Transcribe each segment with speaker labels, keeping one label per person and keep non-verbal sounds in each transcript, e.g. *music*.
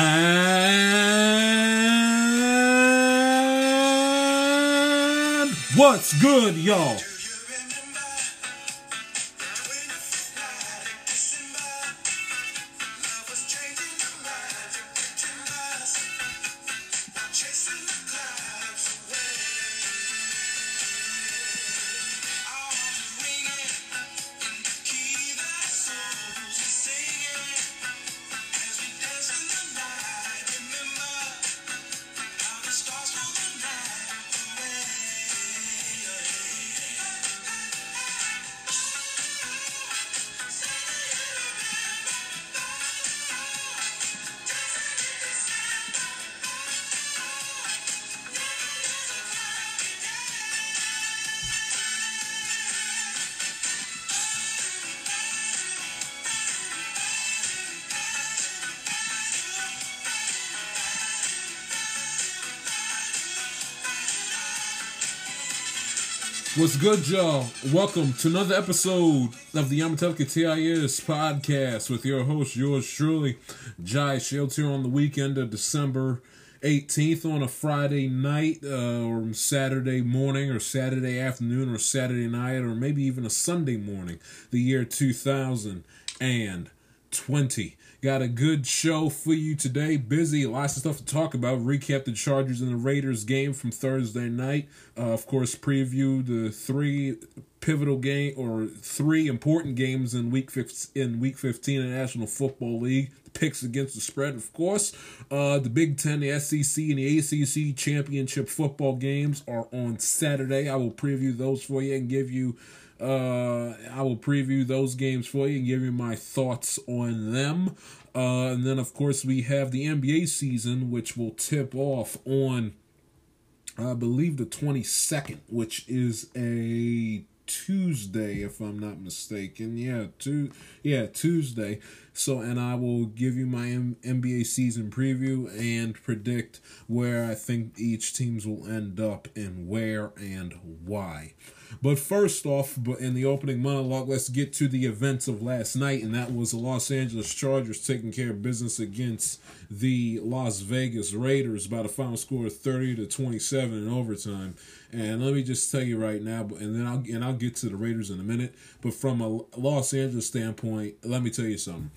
Speaker 1: And what's good, y'all? What's good, y'all? Welcome to another episode of the Yamatelka TIS podcast with your host, yours truly, Jai Shields, here on the weekend of December 18th on a Friday night, uh, or Saturday morning, or Saturday afternoon, or Saturday night, or maybe even a Sunday morning, the year 2020. Got a good show for you today. Busy, lots of stuff to talk about. Recap the Chargers and the Raiders game from Thursday night. Uh, of course, preview the three pivotal game or three important games in week 15, in week 15 in the National Football League. The picks against the spread, of course. Uh, the Big Ten, the SEC, and the ACC championship football games are on Saturday. I will preview those for you and give you uh, I will preview those games for you and give you my thoughts on them. Uh, and then, of course, we have the NBA season, which will tip off on, I believe, the 22nd, which is a Tuesday, if I'm not mistaken. Yeah, tu- yeah, Tuesday. So, and I will give you my M- NBA season preview and predict where I think each teams will end up and where and why. But first off, but in the opening monologue, let's get to the events of last night, and that was the Los Angeles Chargers taking care of business against the Las Vegas Raiders by the final score of thirty to twenty-seven in overtime. And let me just tell you right now, and then I'll and I'll get to the Raiders in a minute. But from a Los Angeles standpoint, let me tell you something.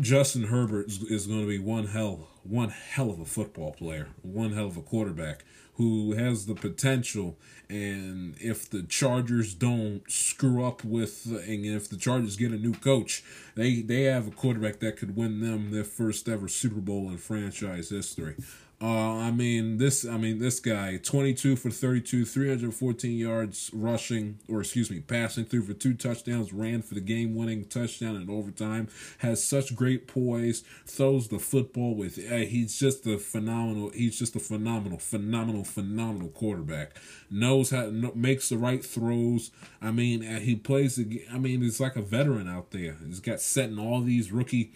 Speaker 1: Justin Herbert is, is going to be one hell one hell of a football player, one hell of a quarterback who has the potential. And if the Chargers don't screw up with, and if the Chargers get a new coach, they they have a quarterback that could win them their first ever Super Bowl in franchise history. Uh, I mean this. I mean this guy, twenty-two for thirty-two, three hundred fourteen yards rushing, or excuse me, passing through for two touchdowns. Ran for the game-winning touchdown in overtime. Has such great poise. Throws the football with. Uh, he's just a phenomenal. He's just a phenomenal, phenomenal, phenomenal quarterback. Knows how makes the right throws. I mean, uh, he plays. I mean, he's like a veteran out there. He's got setting all these rookie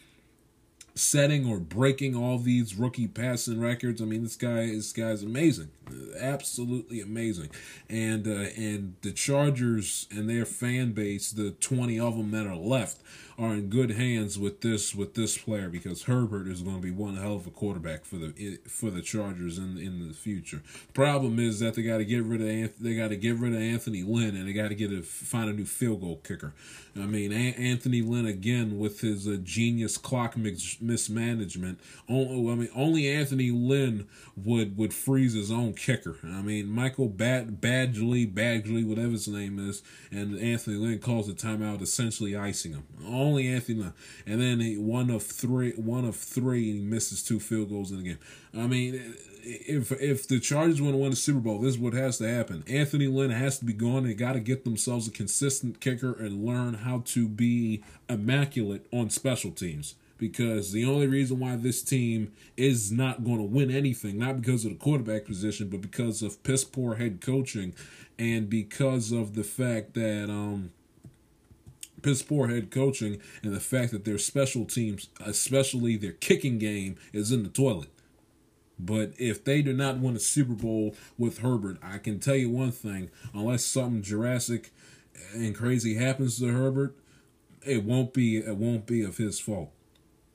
Speaker 1: setting or breaking all these rookie passing records. I mean, this guy, this guy's amazing, absolutely amazing. And uh, and the Chargers and their fan base, the twenty of them that are left, are in good hands with this with this player because Herbert is going to be one hell of a quarterback for the for the Chargers in in the future. Problem is that they got to get rid of they got to get rid of Anthony Lynn and they got to get a find a new field goal kicker. I mean, Anthony Lynn again with his uh, genius clock mis- mismanagement. Only, I mean, only Anthony Lynn would would freeze his own kicker. I mean, Michael Bad Badgley, Badgley, whatever his name is, and Anthony Lynn calls the timeout, essentially icing him. Only Anthony Lynn, and then he, one of three, one of three, and he misses two field goals in the game. I mean if if the Chargers want to win the Super Bowl, this is what has to happen. Anthony Lynn has to be gone. They got to get themselves a consistent kicker and learn how to be immaculate on special teams. Because the only reason why this team is not going to win anything, not because of the quarterback position, but because of piss poor head coaching, and because of the fact that um, piss poor head coaching and the fact that their special teams, especially their kicking game, is in the toilet. But if they do not win a Super Bowl with Herbert, I can tell you one thing: unless something Jurassic and crazy happens to Herbert, it won't be it won't be of his fault.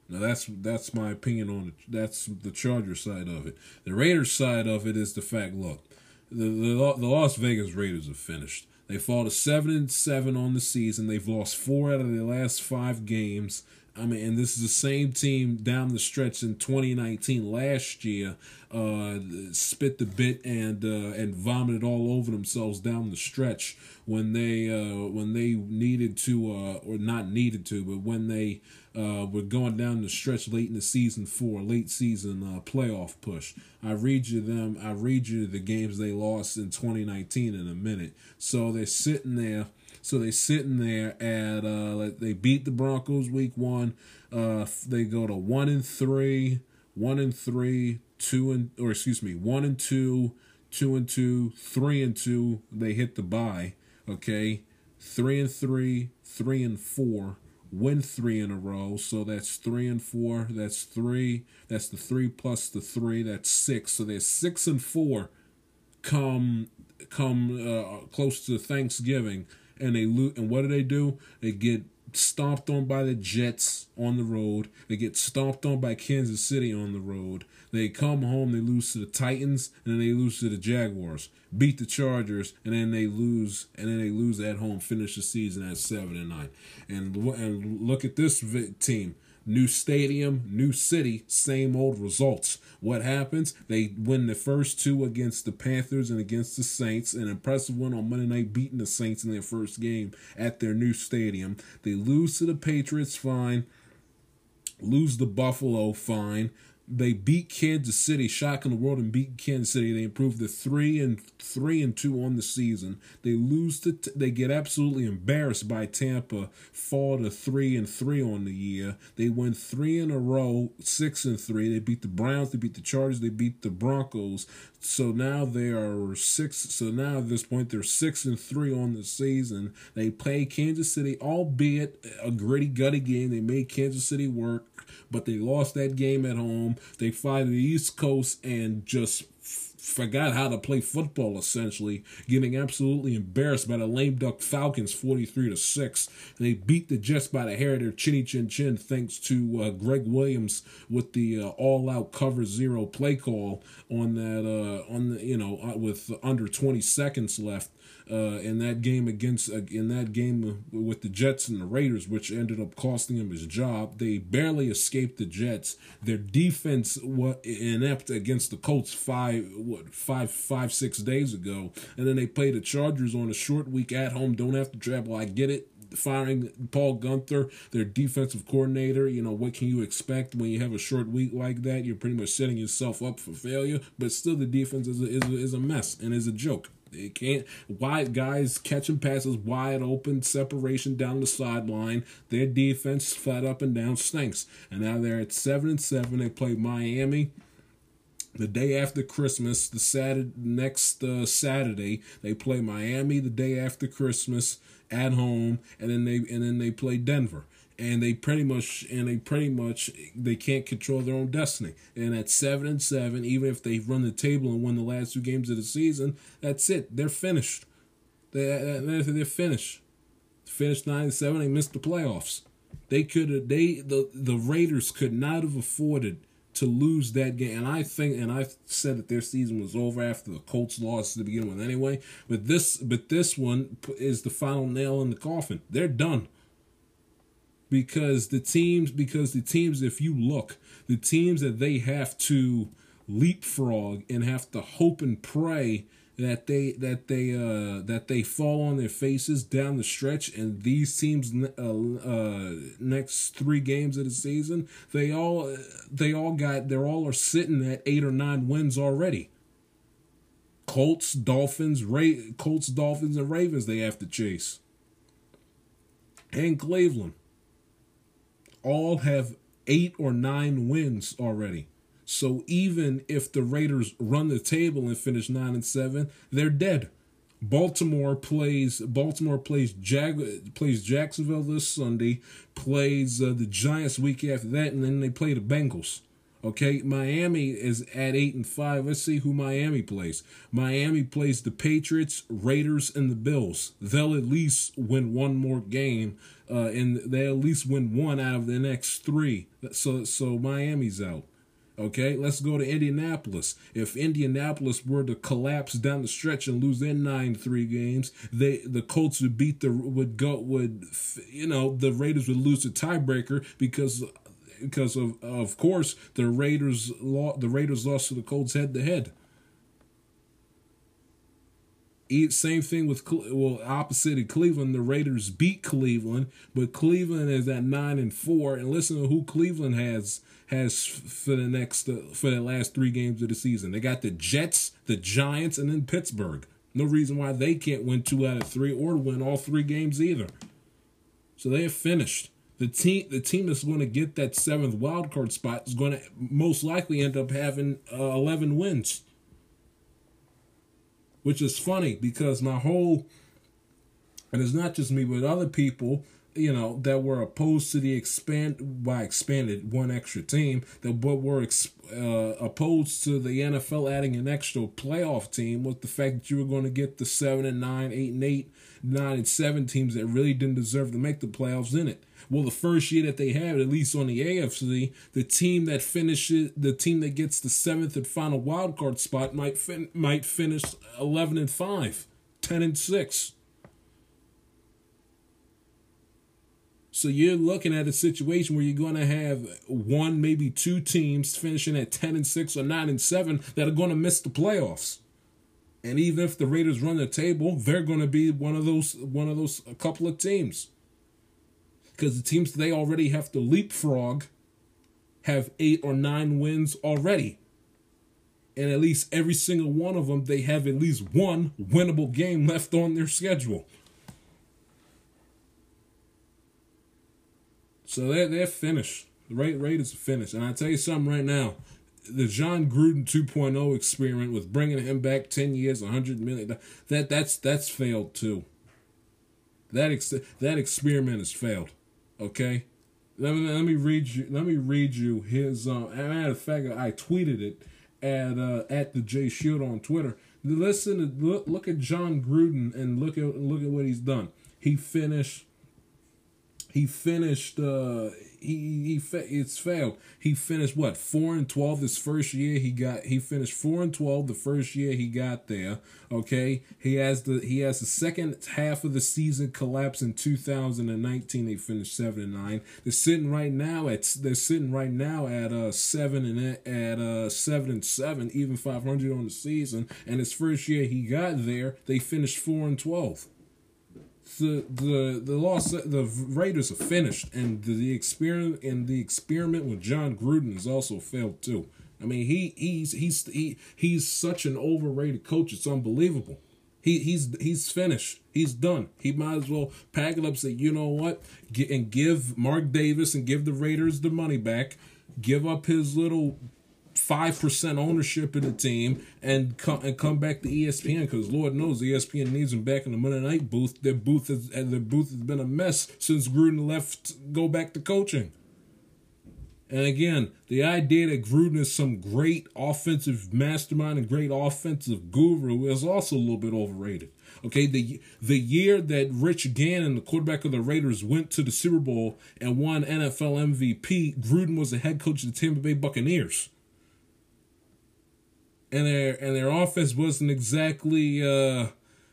Speaker 1: Now that's that's my opinion on it. That's the Charger side of it. The Raiders side of it is the fact. Look, the the, the Las Vegas Raiders have finished. They fall to seven and seven on the season. They've lost four out of their last five games. I mean, and this is the same team down the stretch in 2019 last year, uh, spit the bit and uh, and vomited all over themselves down the stretch when they uh, when they needed to uh, or not needed to, but when they uh, were going down the stretch late in the season for late season uh, playoff push. I read you them. I read you the games they lost in 2019 in a minute. So they're sitting there so they're sitting there at uh, they beat the Broncos week one. Uh, they go to one and three, one and three, two and or excuse me, one and two, two and two, three and two. They hit the bye. Okay, three and three, three and four. Win three in a row, so that's three and four. That's three. That's the three plus the three. That's six. So they're six and four. Come, come uh, close to Thanksgiving and they loot. And what do they do? They get stomped on by the Jets on the road. They get stomped on by Kansas City on the road. They come home, they lose to the Titans, and then they lose to the Jaguars. Beat the Chargers, and then they lose, and then they lose at home. Finish the season at seven and nine. And and look at this team. New stadium, new city, same old results. What happens? They win the first two against the Panthers and against the Saints. An impressive win on Monday night, beating the Saints in their first game at their new stadium. They lose to the Patriots, fine. Lose the Buffalo, fine. They beat Kansas City, shocking the world, and beat Kansas City. They improved to three and three and two on the season. They lose to they get absolutely embarrassed by Tampa, fall to three and three on the year. They win three in a row, six and three. They beat the Browns, they beat the Chargers, they beat the Broncos. So now they are six. So now at this point they're six and three on the season. They play Kansas City, albeit a gritty, gutty game. They made Kansas City work but they lost that game at home. They fly to the East Coast and just forgot how to play football essentially, getting absolutely embarrassed by the lame duck Falcons 43 to 6. They beat the Jets by the hair of their chinny chin chin thanks to uh, Gregg Williams with the uh, all out cover zero play call on that uh, on the, you know uh, with under 20 seconds left uh, in that game against uh, in that game with the Jets and the Raiders, which ended up costing him his job. They barely escaped the Jets. Their defense was inept against the Colts five what five five six days ago, and then they played the Chargers on a short week at home. Don't have to travel. I get it firing Paul Guenther, their defensive coordinator. You know, what can you expect when you have a short week like that? You're pretty much setting yourself up for failure, but still the defense is a, is a, is a mess and is a joke. It can't wide guys catching passes wide open, separation down the sideline. Their defense flat up and down stinks. And now they're at seven and seven. They play Miami the day after Christmas. The Saturday next uh, Saturday they play Miami. The day after Christmas at home, and then they and then they play Denver and they pretty much and they pretty much they can't control their own destiny. And at seven and seven, even if they run the table and win the last two games of the season, that's it. They're finished. They uh, uh, they're finished. Finished nine and seven. They missed the playoffs. They could have. They the the Raiders could not have afforded to lose that game. And I think, and I said that their season was over after the Colts lost to begin with, anyway. But this, but this one is the final nail in the coffin. They're done because the teams because the teams if you look the teams that they have to leapfrog and have to hope and pray that they that they uh that they fall on their faces down the stretch and these teams uh, uh next 3 games of the season they all they all got they're all are sitting at 8 or 9 wins already Colts, Dolphins, Ray Colts, Dolphins and Ravens they have to chase. And Cleveland all have eight or nine wins already. So even if the Raiders run the table and finish nine and seven, they're dead. Baltimore plays Baltimore plays Jag plays Jacksonville this Sunday, plays uh, the Giants week after that, and then they play the Bengals. Okay, Miami is at eight and five. Let's see who Miami plays. Miami plays the Patriots, Raiders, and the Bills. They'll at least win one more game, uh, and they'll at least win one out of the next three. So, so Miami's out. Okay, let's go to Indianapolis. If Indianapolis were to collapse down the stretch and lose their nine three games, they the Colts would beat the would go would you know the Raiders would lose the tiebreaker because because of of course the Raiders the Raiders lost to the Colts head to head. Same thing with well, opposite of Cleveland. The Raiders beat Cleveland, but Cleveland is at nine and four. And listen to who Cleveland has has for the next uh, for the last three games of the season. They got the Jets, the Giants, and then Pittsburgh. No reason why they can't win two out of three or win all three games either. So they have finished. The team, the team that's going to get that seventh wild card spot is going to most likely end up having uh, eleven wins which is funny because my whole and it's not just me but other people you know that were opposed to the expand by expanded one extra team that but were uh, opposed to the NFL adding an extra playoff team was the fact that you were going to get the seven and nine, eight and eight, nine and seven teams that really didn't deserve to make the playoffs in it. Well, the first year that they have, at least on the AFC, the team that finishes, the team that gets the seventh and final wild card spot might fin- might finish eleven and five, 10 and six. So you're looking at a situation where you're going to have one, maybe two teams finishing at 10 and 6 or 9 and 7 that are going to miss the playoffs. And even if the Raiders run the table, they're going to be one of those one of those a couple of teams because the teams they already have to leapfrog have eight or nine wins already. And at least every single one of them, they have at least one winnable game left on their schedule. So they're, they're finished. The rate Raiders are finished. And I tell you something right now the Jon Gruden 2.0 experiment with bringing him back 10 years, 100 million, that, that's, that's failed too. That, ex- that experiment has failed. Okay, let me let me read you. Let me read you his. Uh, matter of fact, I tweeted it at uh, at the J Shield on Twitter. Listen, look look at Jon Gruden and look at look at what he's done. He finished he finished. Uh, he he fa- it's failed. He finished what four and twelve this first year. He got he finished four and twelve the first year he got there. Okay, he has the he has the second half of the season collapse in two thousand and nineteen. They finished seven and nine. They're sitting right now at they're sitting right now at uh seven and at uh seven and seven, even five hundred on the season. And his first year he got there, they finished four and twelve the the the loss the Raiders are finished, and the, the experiment and the experiment with Jon Gruden has also failed too. I mean, he he's he's he he's such an overrated coach. It's unbelievable. He he's he's finished. He's done. He might as well pack it up. Say, you know what, Get, and give Mark Davis and give the Raiders the money back. Give up his little five percent ownership in the team and come and come back to ESPN because Lord knows ESPN needs him back in the Monday night booth. Their booth has their booth has been a mess since Gruden left. Go back to coaching. And again, the idea that Gruden is some great offensive mastermind and great offensive guru is also a little bit overrated. Okay, the the year that Rich Gannon, the quarterback of the Raiders, went to the Super Bowl and won NFL MVP, Gruden was the head coach of the Tampa Bay Buccaneers and their and their offense wasn't exactly uh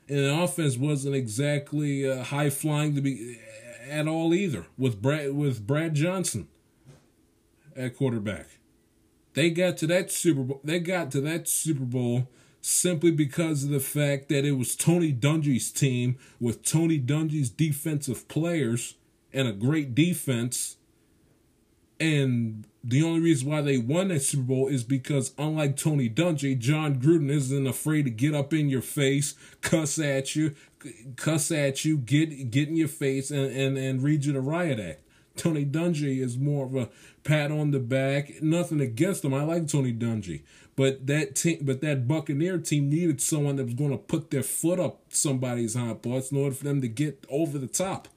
Speaker 1: and the offense wasn't exactly uh, high flying to be at all either with Brad with Brad Johnson at quarterback. They got to that Super Bowl. They got to that Super Bowl simply because of the fact that it was Tony Dungy's team with Tony Dungy's defensive players and a great defense and the only reason why they won that Super Bowl is because, unlike Tony Dungy, Jon Gruden isn't afraid to get up in your face, cuss at you, cuss at you, get get in your face, and and, and read you the riot act. Tony Dungy is more of a pat on the back. Nothing against him. I like Tony Dungy, but that team, but that Buccaneer team needed someone that was going to put their foot up somebody's hind parts in order for them to get over the top.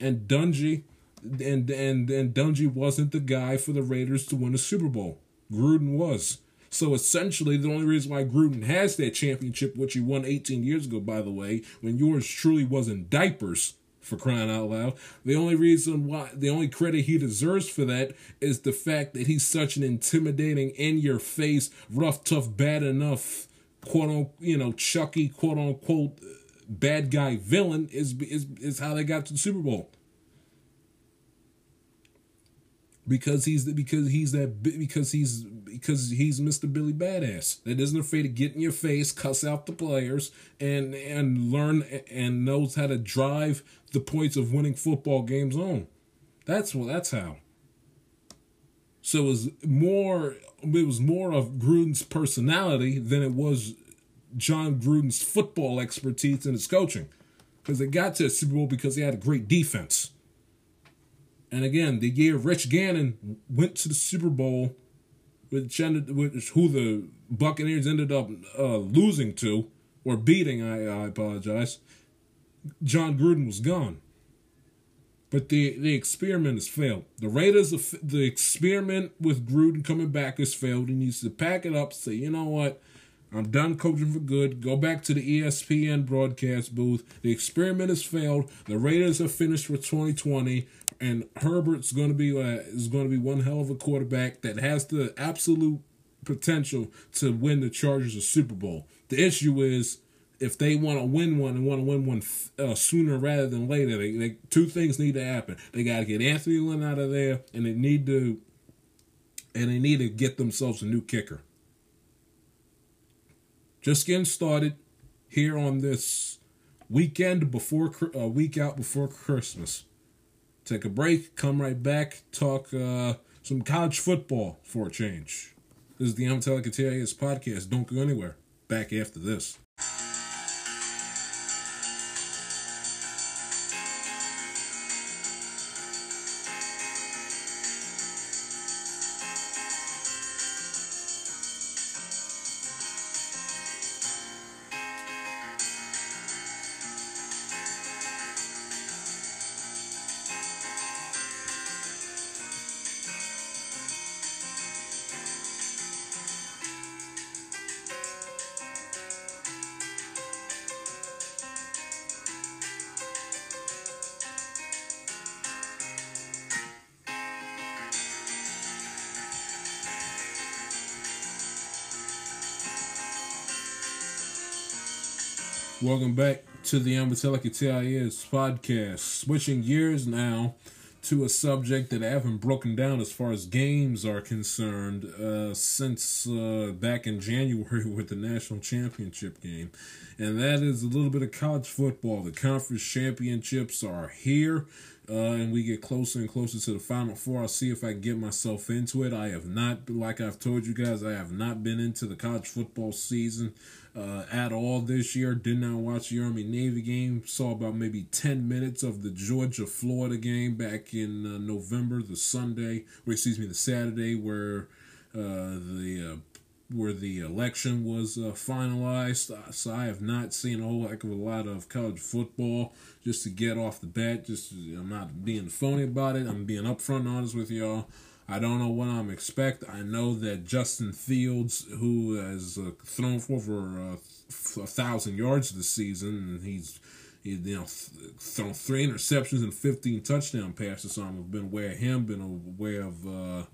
Speaker 1: And Dungy and and and Dungy wasn't the guy for the Raiders to win a Super Bowl. Gruden was. So essentially, the only reason why Gruden has that championship, which he won 18 years ago, by the way, when yours truly was in diapers, for crying out loud. The only reason why, the only credit he deserves for that is the fact that he's such an intimidating, in your face, rough, tough, bad enough, quote unquote, you know, Chucky, quote unquote, bad guy villain is, is, is how they got to the Super Bowl. Because he's because he's that because he's because he's Mr. Billy Badass that isn't afraid to get in your face, cuss out the players, and and learn and knows how to drive the points of winning football games on. That's what that's how. So it was more it was more of Gruden's personality than it was Jon Gruden's football expertise and his coaching. Because they got to the Super Bowl because they had a great defense. And again, the year Rich Gannon went to the Super Bowl, which ended, which who the Buccaneers ended up uh, losing to or beating. I, I apologize. Jon Gruden was gone. But the, the experiment has failed. The Raiders, the experiment with Gruden coming back has failed. He needs to pack it up, say, you know what? I'm done coaching for good. Go back to the ESPN broadcast booth. The experiment has failed. The Raiders are finished for 2020, and Herbert's going to be uh, is going to be one hell of a quarterback that has the absolute potential to win the Chargers a Super Bowl. The issue is if they want to win one and want to win one uh, sooner rather than later, they, they, two things need to happen. They got to get Anthony Lynn out of there, and they need to, and they need to get themselves a new kicker. Just getting started here on this weekend before a uh, week out before Christmas. Take a break, come right back, talk uh, some college football for a change. This is the I'm podcast. Don't go anywhere. Back after this. Welcome back to the Ambatelika TIS podcast. Switching gears now to a subject that I haven't broken down as far as games are concerned uh, since uh, back in January *laughs* with the national championship game. And that is a little bit of college football. The conference championships are here. Uh, and we get closer and closer to the final four. I'll see if I can get myself into it. I have not, like I've told you guys, I have not been into the college football season uh, at all this year. Did not watch the Army Navy game. Saw about maybe 10 minutes of the Georgia Florida game back in uh, November, the Sunday, or excuse me, the Saturday, where uh, the uh, where the election was uh, finalized. Uh, so I have not seen a whole heck of a lot of college football. Just to get off the bat, just I'm not being phony about it. I'm being upfront honest with y'all. I don't know what I'm expect. I know that Justin Fields, who has uh, thrown for over uh, a thousand yards this season, and he's he, you know th- thrown three interceptions and 15 touchdown passes. So I've been aware of him, been aware of. Uh,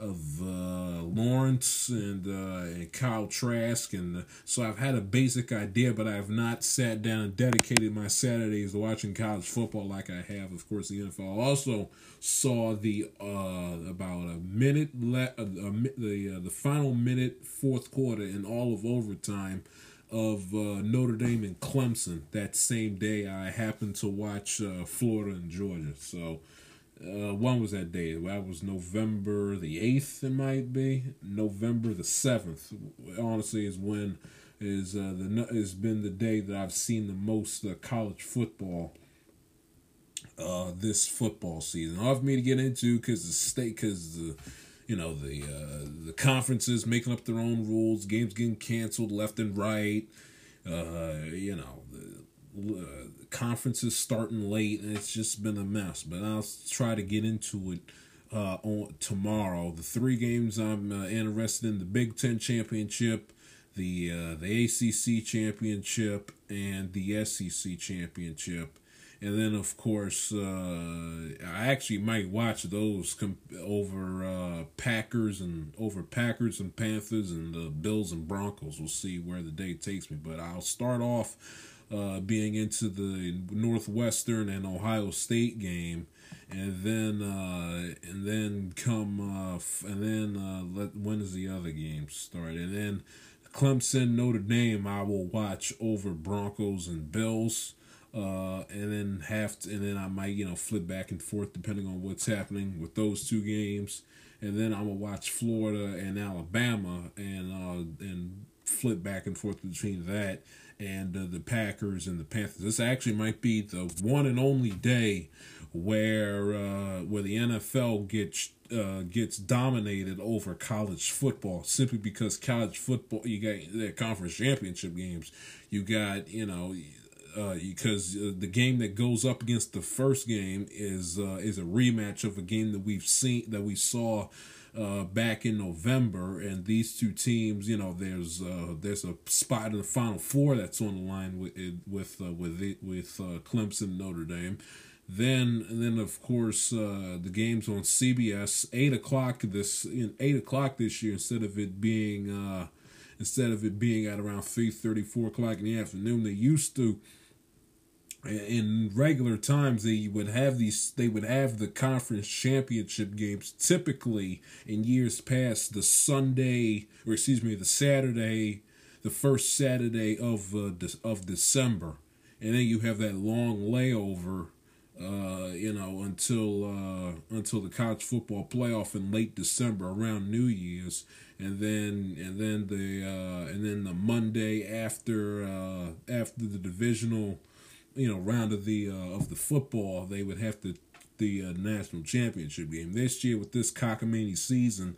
Speaker 1: of uh, Lawrence and, uh, and Kyle Trask, and uh, so I've had a basic idea, but I have not sat down and dedicated my Saturdays to watching college football like I have, of course, the NFL. Also saw the uh, about a minute le- the uh, the final minute fourth quarter and all of overtime of Notre Dame and Clemson that same day. I happened to watch Florida and Georgia, so. Uh, when was that day? That was November the eighth. It might be November the seventh. Honestly, is when is uh, the has been the day that I've seen the most uh, college football. Uh, this football season, for me to get into because the state, because the, you know the uh, the conferences making up their own rules, games getting canceled left and right. Uh, you know, the, uh, conferences starting late, and it's just been a mess. But I'll try to get into it uh, on tomorrow. The three games I'm uh, interested in: the Big Ten championship, the uh, the ACC championship, and the SEC championship. And then, of course, uh, I actually might watch those comp- over uh, Packers and over Packers and Panthers and the Bills and Broncos. We'll see where the day takes me. But I'll start off uh, being into the Northwestern and Ohio State game, and then uh, and then come uh, f- and then uh, let when does the other game start? And then Clemson Notre Dame I will watch over Broncos and Bills. Uh, and then have to, and then I might you know flip back and forth depending on what's happening with those two games, and then I'm gonna watch Florida and Alabama and uh, and flip back and forth between that and uh, the Packers and the Panthers. This actually might be the one and only day where uh, where the NFL gets uh, gets dominated over college football simply because college football you got their conference championship games. You got you know uh, because uh, the game that goes up against the first game is uh, is a rematch of a game that we've seen that we saw uh, back in November, and these two teams, you know, there's uh, there's a spot in the Final Four that's on the line with with uh, with it, with uh, Clemson Notre Dame. Then then of course uh, the games on CBS eight o'clock this in eight o'clock this year instead of it being uh, instead of it being at around three thirty four o'clock in the afternoon. They used to in regular times they would have these they would have the conference championship games typically in years past the sunday or excuse me the saturday the first saturday of uh, of december. And then you have that long layover uh, you know until uh, until the college football playoff in late december around new year's. And then and then the uh, and then the monday after uh, after the divisional you know round of the uh, of the football, they would have to the uh, national championship game this year with this cockamamie season.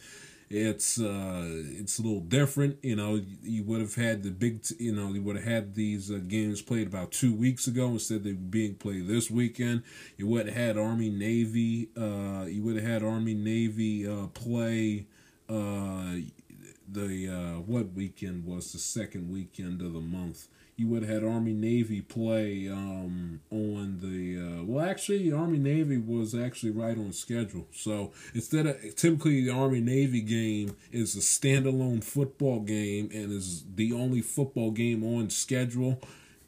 Speaker 1: It's uh, it's a little different, you know. You would have had the big, t- you know, you would have had these uh, games played about two weeks ago instead of being played this weekend. You would have had Army Navy, uh, you would have had Army Navy uh, play uh, the uh, what weekend was the second weekend of the month you would have had Army Navy play um, on the uh, well actually Army Navy was actually right on schedule. So instead of typically the Army Navy game is a standalone football game and is the only football game on schedule.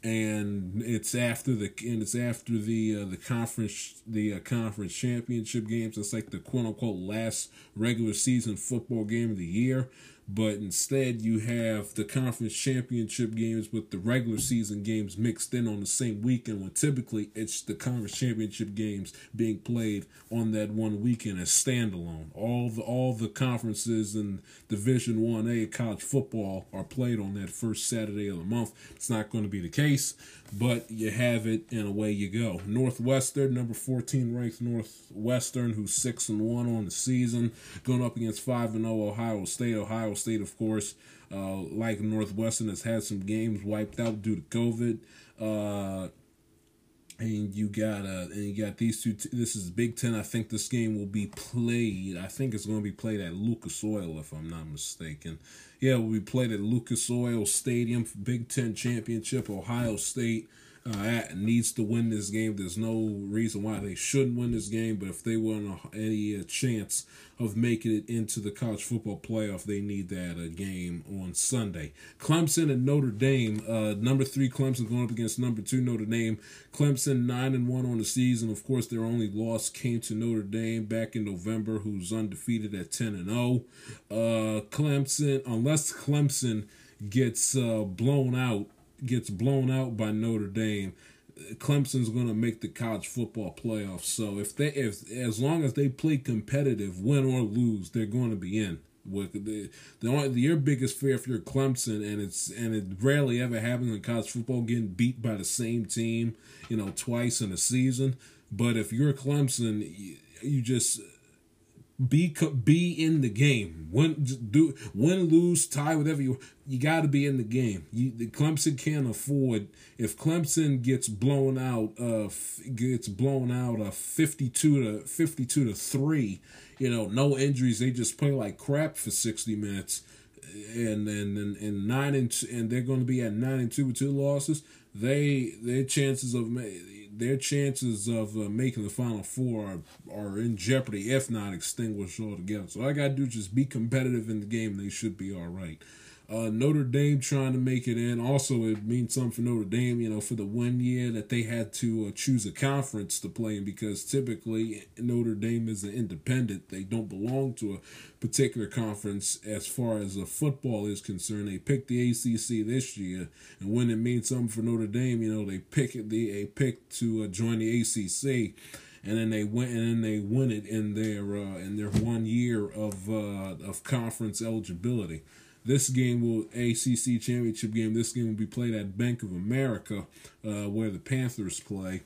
Speaker 1: And it's after the and it's after the uh, the conference the uh, conference championship games. It's like the quote unquote last regular season football game of the year but instead you have the conference championship games with the regular season games mixed in on the same weekend when typically it's the conference championship games being played on that one weekend as standalone. All the all the conferences in division 1a college football are played on that first saturday of the month. It's not going to be the case but you have it and away you go. Northwestern, number 14 ranked Northwestern, who's 6 and 1 on the season, going up against 5 and 0 Ohio State. Ohio State, of course, uh, like Northwestern, has had some games wiped out due to COVID. Uh, and you got uh and you got these two t- this is big 10 i think this game will be played i think it's going to be played at lucas oil if i'm not mistaken yeah be played at lucas oil stadium big 10 championship ohio state uh, needs to win this game. There's no reason why they shouldn't win this game, but if they want any uh, chance of making it into the college football playoff, they need that uh, game on Sunday. Clemson and Notre Dame. Uh, number three Clemson going up against number two Notre Dame. Clemson nine and one on the season. Of course, their only loss came to Notre Dame back in November, who's undefeated at ten and zero. Oh. Uh, Clemson, unless Clemson gets uh, blown out gets blown out by Notre Dame, Clemson's going to make the college football playoffs. So if they if as long as they play competitive, win or lose, they're going to be in. With the the only your biggest fear if you're Clemson and it's and it rarely ever happens in college football getting beat by the same team, you know, twice in a season. But if you're Clemson, you, you just be be in the game. Win do win lose tie whatever you you got to be in the game. You, the Clemson can't afford if Clemson gets blown out uh gets blown out uh 52 to 52 to 3, you know, no injuries, they just play like crap for 60 minutes and and and, and 9 and and they're going to be at 9 and 2 with two losses. They their chances of their chances of uh, making the final four are, are in jeopardy, if not extinguished altogether. So I got to do just be competitive in the game. They should be all right. Uh, Notre Dame trying to make it in. Also, it means something for Notre Dame, you know, for the one year that they had to uh, choose a conference to play in because typically Notre Dame is an independent. They don't belong to a particular conference as far as uh, football is concerned. They picked the ACC this year, and when it means something for Notre Dame, you know, they pick it. They, picked to uh, join the ACC and then they went and then they win it in their uh, in their one year of uh, of conference eligibility. This game will ACC championship game. This game will be played at Bank of America, uh, where the Panthers play.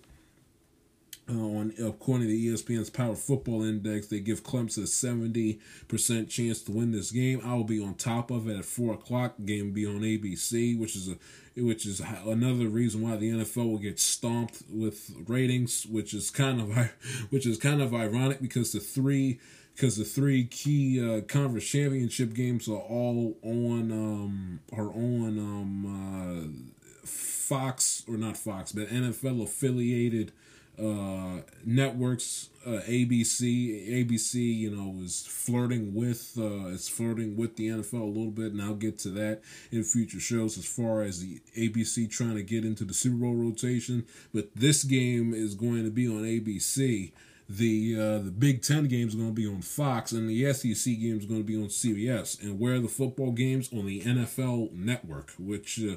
Speaker 1: Uh, on according to ESPN's Power Football Index, they give Clemson a seventy percent chance to win this game. I will be on top of it at four o'clock. Game be on ABC, which is a which is another reason why the NFL will get stomped with ratings, which is kind of *laughs* which is kind of ironic because the three because the three key uh, conference championship games are all on um, are on um, uh, Fox or not Fox, but NFL affiliated uh, networks. Uh, ABC, ABC, you know, is flirting with uh, is flirting with the NFL a little bit, and I'll get to that in future shows as far as the ABC trying to get into the Super Bowl rotation. But this game is going to be on ABC the uh, the Big Ten games are going to be on Fox, and the SEC games are going to be on CBS, and where the football games on the NFL Network, which uh,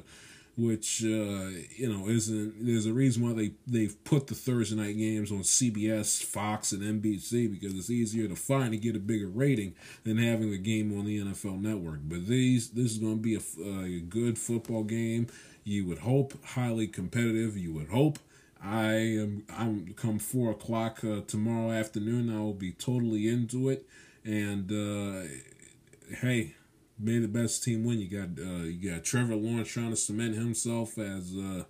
Speaker 1: which uh, you know isn't there's a reason why they they've put the Thursday night games on CBS, Fox, and NBC because it's easier to find and get a bigger rating than having the game on the NFL Network. But these this is going to be a, a good football game. You would hope highly competitive. You would hope I am I'm come four o'clock uh, tomorrow afternoon. I will be totally into it, and uh, hey, may the best team win. You got uh, you got Trevor Lawrence trying to cement himself as uh,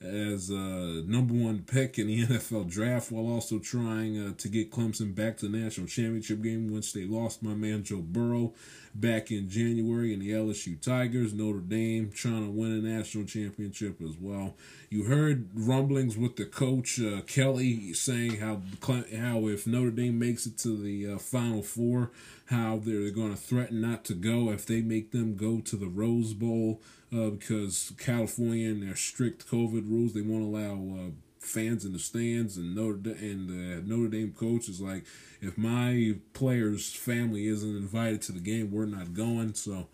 Speaker 1: as uh, number one pick in the *laughs* NFL draft, while also trying uh, to get Clemson back to the national championship game, once they lost my man Joe Burrow back in January, and the LSU Tigers, Notre Dame trying to win a national championship as well. You heard rumblings with the coach uh, Kelly saying how how if Notre Dame makes it to the uh, Final Four, how they're going to threaten not to go if they make them go to the Rose Bowl uh, because California and their strict COVID rules, they won't allow uh, fans in the stands. And Notre and the Notre Dame coach is like, if my player's family isn't invited to the game, we're not going. So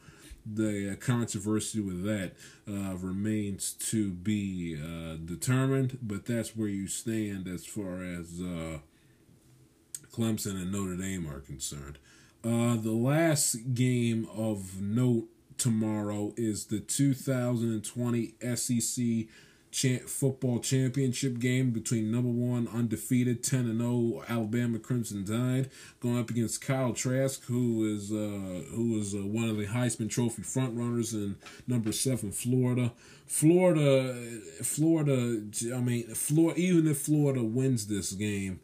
Speaker 1: the uh, controversy with that uh, remains to be uh, determined, but that's where you stand as far as uh, Clemson and Notre Dame are concerned. Uh, the last game of note tomorrow is the 2020 SEC football championship game between number one undefeated 10 and 0 Alabama Crimson Tide going up against Kyle Trask who is uh who is uh, one of the Heisman Trophy frontrunners in number 7 Florida. Florida Florida I mean Florida even if Florida wins this game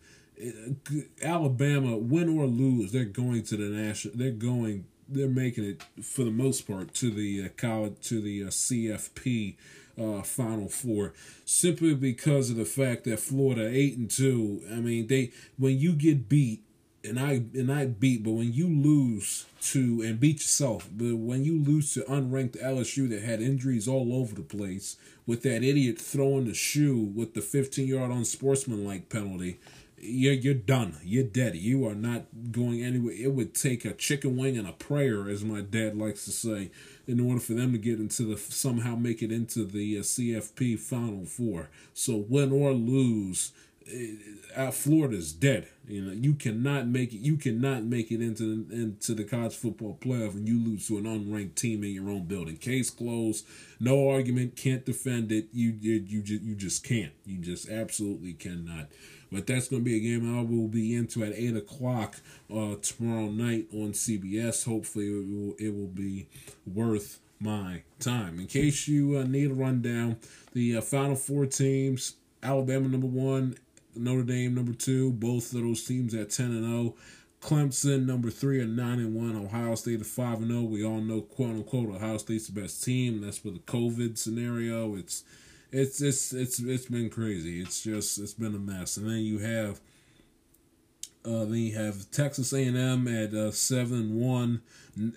Speaker 1: Alabama win or lose they're going to the national they're going they're making it for the most part to the uh, college to the uh, CFP uh, Final Four simply because of the fact that Florida eight and two. I mean, they when you get beat and I and I beat, but when you lose to and beat yourself, but when you lose to unranked LSU that had injuries all over the place with that idiot throwing the shoe with the 15 yard unsportsmanlike penalty you're you're done. You're dead. You are not going anywhere. It would take a chicken wing and a prayer, as my dad likes to say, in order for them to get into the somehow make it into the uh, CFP Final Four. So win or lose, uh, Florida's dead. You know, you cannot make it. You cannot make it into into the college football playoff, and you lose to an unranked team in your own building. Case closed. No argument. Can't defend it. You you you just you just can't. You just absolutely cannot. But that's going to be a game I will be into at eight o'clock uh, tomorrow night on CBS. Hopefully, it will, it will be worth my time. In case you uh, need a rundown, the uh, final four teams: Alabama number one, Notre Dame number two. Both of those teams at ten and zero. Oh. Clemson number three at nine and one. Ohio State at five and zero. Oh. We all know quote unquote Ohio State's the best team. That's for the COVID scenario. It's it's it's it's it's been crazy. It's just it's been a mess. And then you have uh, then you have Texas A and M at uh, seven and one,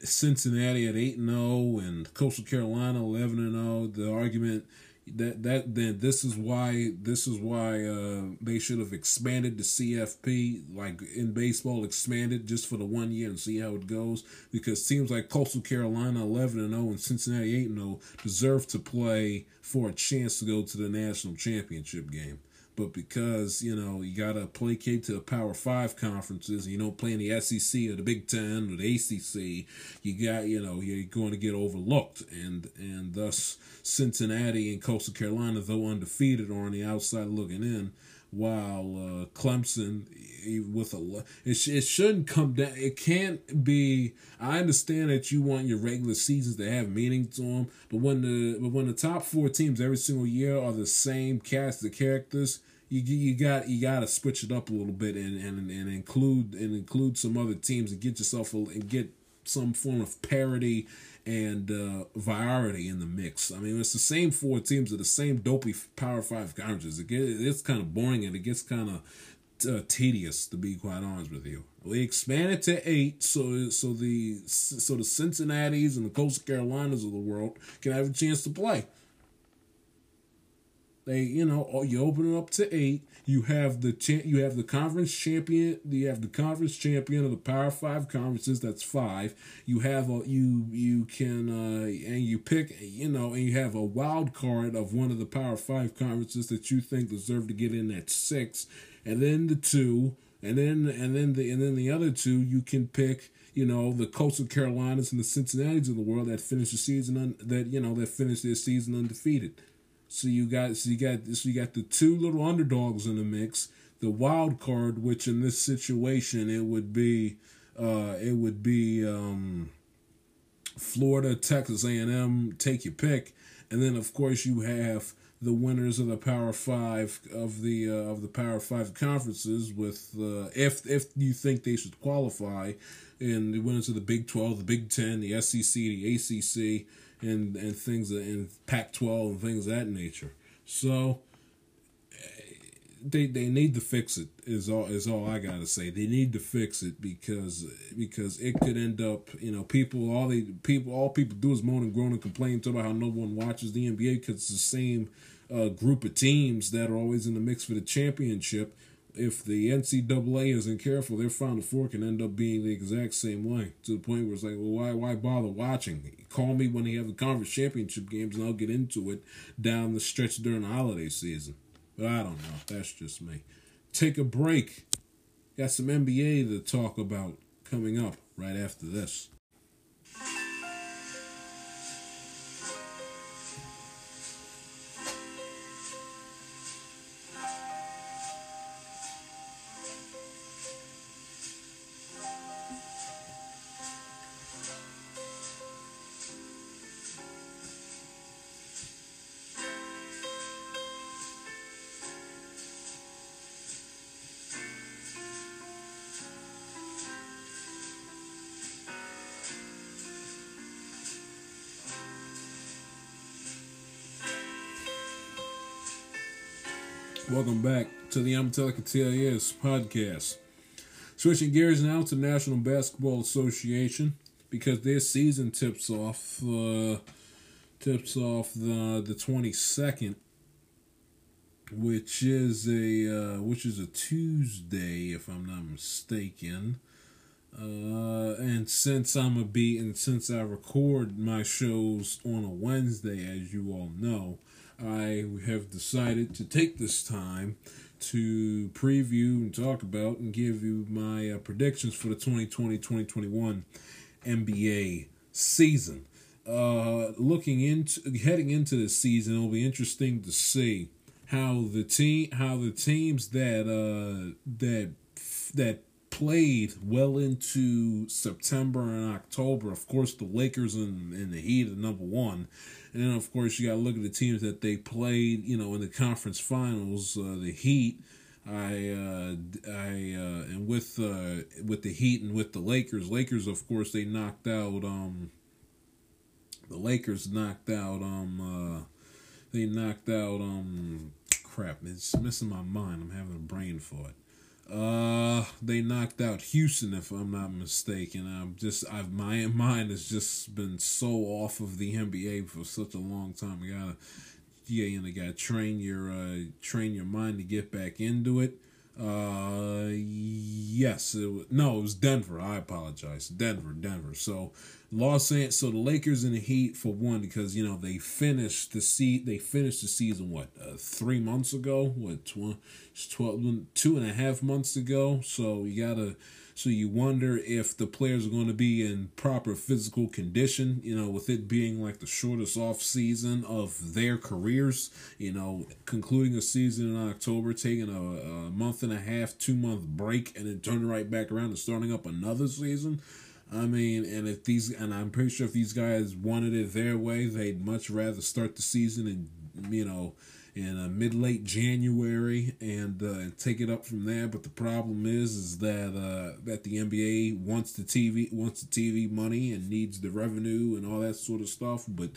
Speaker 1: Cincinnati at eight and zero, oh, and Coastal Carolina eleven and zero. The argument that that then this is why this is why uh, they should have expanded the CFP like in baseball expanded just for the one year and see how it goes. Because teams like Coastal Carolina 11 and 0 and Cincinnati 8 and 0 deserve to play for a chance to go to the national championship game but because you know you gotta placate to the Power Five conferences, you don't play in the SEC or the Big Ten or the ACC, you got you know you're going to get overlooked, and and thus Cincinnati and Coastal Carolina, though undefeated, are on the outside looking in, while uh, Clemson with a it, it shouldn't come down. It can't be. I understand that you want your regular seasons to have meaning to them, but when the but when the top four teams every single year are the same cast of characters, you you got you got to switch it up a little bit and, and and include and include some other teams and get yourself a, and get some form of parity and uh, variety in the mix. I mean, it's the same four teams of the same dopey Power Five conferences. It gets, it's kind of boring and it gets kind of uh, tedious to be quite honest with you. We expanded to eight, so so the so the Cincinnati's and the Coastal Carolinas of the world can have a chance to play. They, you know, oh, you open it up to eight. You have the cha- you have the conference champion. You have the conference champion of the Power Five conferences. That's five. You have a you you can uh, and you pick you know and you have a wild card of one of the Power Five conferences that you think deserve to get in at six and then the two, and then and then the and then the other two you can pick. You know the coastal Carolinas and the Cincinnati's of the world that finished the season un, that you know that finished their season undefeated. So you got so you got so you got the two little underdogs in the mix. The wild card, which in this situation it would be, uh, it would be um, Florida, Texas A and M. Take your pick, and then of course you have the winners of the Power Five of the uh, of the Power Five conferences. With uh, if if you think they should qualify, and the winners of the Big Twelve, the Big Ten, the SEC, the ACC, and and things in Pac twelve and things of that nature. So they they need to fix it is all is all I gotta say. They need to fix it because because it could end up you know people all they people all people do is moan and groan and complain about how no one watches the NBA because it's the same uh, group of teams that are always in the mix for the championship. If the NCAA isn't careful, their Final Four can end up being the exact same way to the point where it's like, well, why why bother watching? Call me when they have the conference championship games, and I'll get into it down the stretch during the holiday season. But I don't know. That's just me. Take a break. Got some NBA to talk about coming up right after this. Welcome back to the Amatelica TIS podcast. Switching gears now to National Basketball Association because their season tips off uh, tips off the the twenty second, which is a uh, which is a Tuesday if I'm not mistaken. Uh, and since I'm a beat and since I record my shows on a Wednesday, as you all know, I have decided to take this time to preview and talk about and give you my uh, predictions for the 2020-2021 NBA season. Uh, looking into heading into the season, it'll be interesting to see how the team how the teams that uh, that that played well into September and October. Of course, the Lakers and, and the Heat are number one. And then, of course, you got to look at the teams that they played, you know, in the conference finals. Uh, the Heat, I, uh, I, uh, and with uh, with the Heat and with the Lakers, Lakers, of course, they knocked out. Um, the Lakers knocked out. Um, uh, they knocked out. Um, crap, it's missing my mind. I'm having a brain fart. Uh, they knocked out Houston, if I'm not mistaken. I'm just, I've my mind has just been so off of the NBA for such a long time. You gotta, yeah, you know, gotta train your, uh, train your mind to get back into it. Uh, yes, it was, no, it was Denver. I apologize, Denver, Denver. So Los Angeles, so the Lakers and the Heat for one because you know they finished the seat. They finished the season what uh, three months ago? What 12, 12, two and a half months ago? So you gotta. So you wonder if the players are going to be in proper physical condition. You know, with it being like the shortest off season of their careers. You know, concluding a season in October, taking a, a month and a half, two month break, and then turning right back around and starting up another season I mean, and if these, and I'm pretty sure if these guys wanted it their way, they'd much rather start the season in, you know, in a mid late January and uh, take it up from there. But the problem is, is that uh, that the NBA wants the TV wants the TV money and needs the revenue and all that sort of stuff. But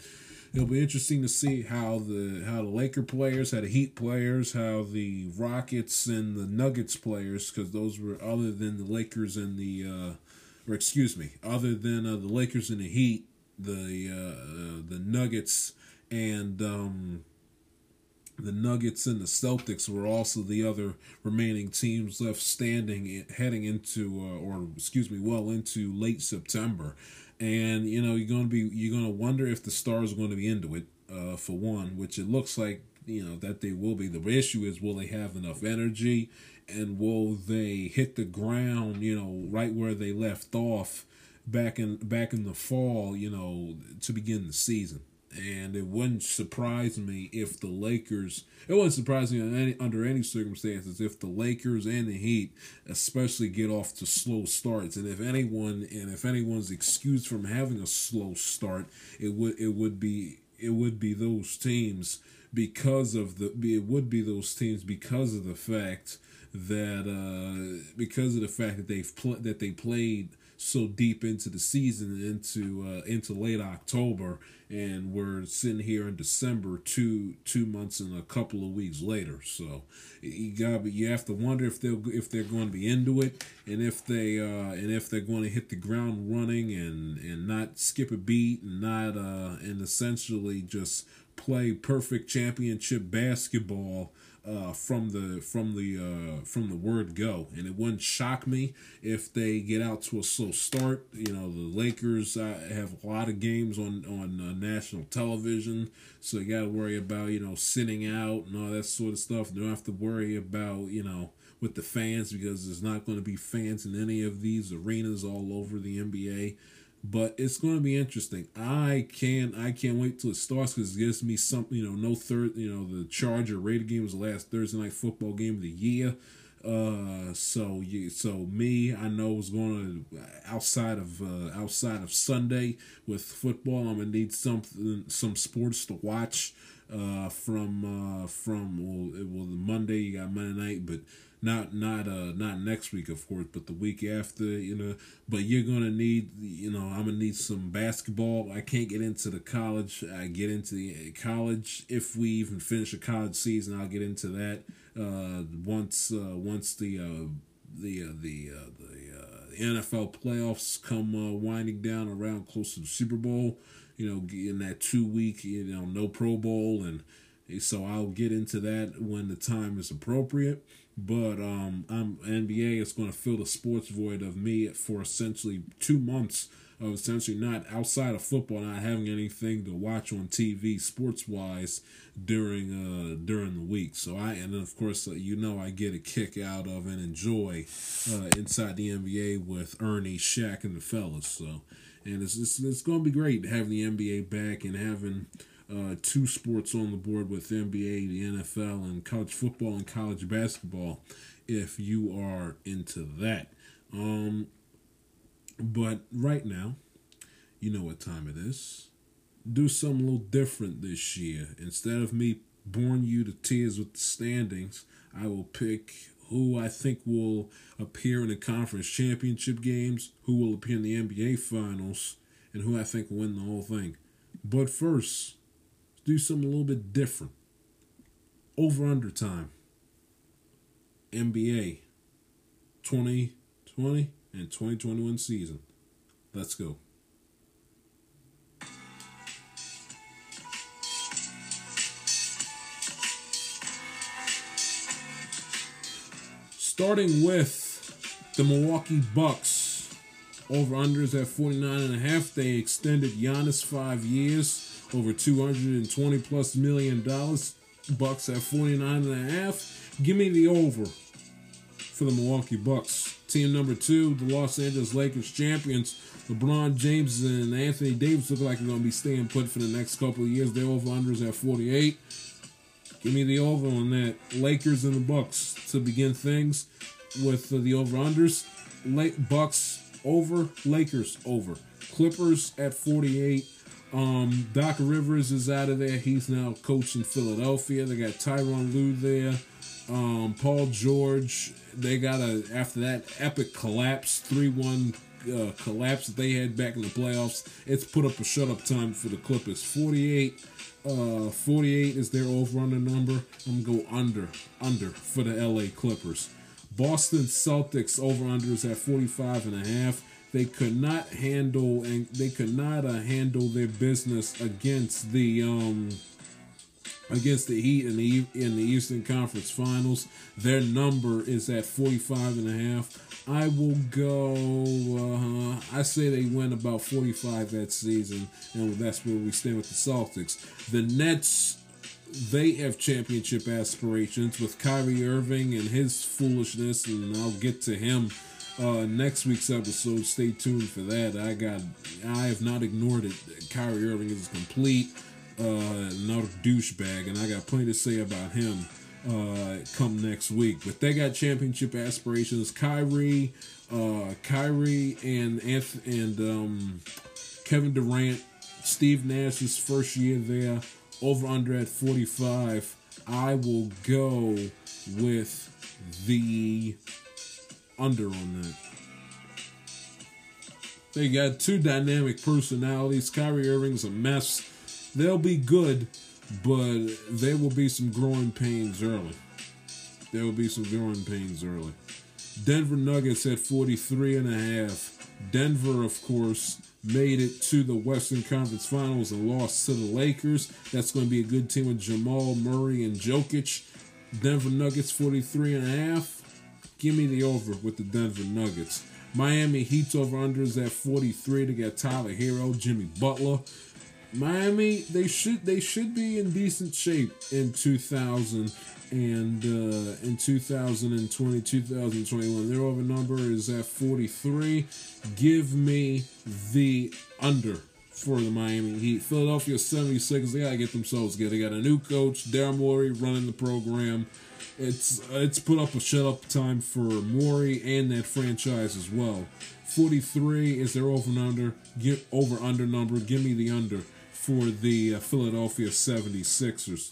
Speaker 1: it'll be interesting to see how the how the Laker players, how the Heat players, how the Rockets and the Nuggets players, because those were other than the Lakers and the uh, or excuse me, other than uh, the Lakers and the Heat, the uh, uh, the Nuggets and um, the Nuggets and the Celtics were also the other remaining teams left standing, heading into uh, or excuse me, well into late September, and you know you're gonna be you're gonna wonder if the Stars are going to be into it uh, for one, which it looks like you know that they will be. The issue is will they have enough energy and will they hit the ground, you know, right where they left off back in back in the fall, you know, to begin the season. And it wouldn't surprise me if the Lakers. It wouldn't surprise me any, under any circumstances if the Lakers and the Heat, especially, get off to slow starts. And if anyone, and if anyone's excused from having a slow start, it would it would be it would be those teams because of the it would be those teams because of the fact that uh, because of the fact that they've pl- that they played so deep into the season into uh, into late October and we're sitting here in December two two months and a couple of weeks later. So you got you have to wonder if they'll if they're going to be into it and if they uh and if they're going to hit the ground running and and not skip a beat and not uh and essentially just play perfect championship basketball uh, from the from the uh, from the word go, and it wouldn't shock me if they get out to a slow start. You know, the Lakers uh, have a lot of games on on uh, national television, so you got to worry about you know sitting out and all that sort of stuff. You don't have to worry about you know with the fans because there's not going to be fans in any of these arenas all over the NBA but it's going to be interesting. I can I can't wait till it starts because it gives me something. You know, no third. You know, the Charger Raider game was the last Thursday night football game of the year. Uh, so you, so me, I know is going to outside of uh, outside of Sunday with football. I'm gonna need something, some sports to watch. Uh, from uh, from well, well, Monday you got Monday night, but not not uh not next week of course but the week after you know but you're gonna need you know i'm gonna need some basketball. I can't get into the college i get into the college. If we even finish a college season i'll get into that uh once uh once the uh the uh, the uh, the uh, NFL playoffs come uh, winding down around close to the Super Bowl, you know, in that two week, you know, no Pro Bowl. And So I'll get into that when the time is appropriate. But um, I'm NBA is going to fill the sports void of me for essentially two months of essentially not outside of football, not having anything to watch on TV sports wise during uh during the week. So I and of course uh, you know I get a kick out of and enjoy uh, inside the NBA with Ernie, Shaq, and the fellas. So and it's it's, it's going to be great having the NBA back and having uh, two sports on the board with NBA, the NFL, and college football and college basketball if you are into that. Um, but right now, you know what time it is. Do something a little different this year. Instead of me boring you to tears with the standings, I will pick who I think will appear in the conference championship games, who will appear in the NBA finals, and who I think will win the whole thing. But first, do something a little bit different. Over under time. NBA 2020 and 2021 season. Let's go. Starting with the Milwaukee Bucks. Over unders at 49 and a half. They extended Giannis five years over 220 plus million dollars. Bucks at 49 and a half. Give me the over for the Milwaukee Bucks. Team number two, the Los Angeles Lakers champions. LeBron James and Anthony Davis look like they're going to be staying put for the next couple of years. Their over unders at 48. Give me the over on that. Lakers and the Bucks to begin things with the over unders. Bucks over, Lakers over. Clippers at 48. Um, Doc Rivers is out of there. He's now coaching Philadelphia. They got Tyronn Lue there. Um, Paul George. They got a after that epic collapse, three one uh, collapse that they had back in the playoffs. It's put up a shut up time for the Clippers. 48, uh, 48 is their over under number. I'm gonna go under under for the LA Clippers. Boston Celtics over unders at 45 and a half they could not handle and they could not uh, handle their business against the um against the Heat in the in the Eastern Conference Finals. Their number is at 45 and a half. I will go uh, I say they win about 45 that season and that's where we stand with the Celtics. The Nets they have championship aspirations with Kyrie Irving and his foolishness and I'll get to him uh, next week's episode. Stay tuned for that. I got, I have not ignored it. Kyrie Irving is a complete, uh, not a douchebag, and I got plenty to say about him. Uh, come next week, but they got championship aspirations. Kyrie, uh, Kyrie, and and um, Kevin Durant, Steve Nash's first year there, over under at forty five. I will go with the under on that. They got two dynamic personalities. Kyrie Irving's a mess. They'll be good, but there will be some growing pains early. There will be some growing pains early. Denver Nuggets at 43 and a half. Denver, of course, made it to the Western Conference Finals and lost to the Lakers. That's going to be a good team with Jamal Murray and Jokic. Denver Nuggets 43 and a half. Give me the over with the Denver Nuggets. Miami Heat's over unders at 43 to get Tyler Herro, Jimmy Butler. Miami, they should they should be in decent shape in 2000 and uh, in 2020 2021 their over number is at 43 give me the under for the Miami Heat. Philadelphia 76ers, they got to get themselves together. They got a new coach, Daryl Morey, running the program. It's it's put up a shut up time for Morey and that franchise as well. 43 is their over under. Get over under number. Give me the under for the uh, Philadelphia 76ers.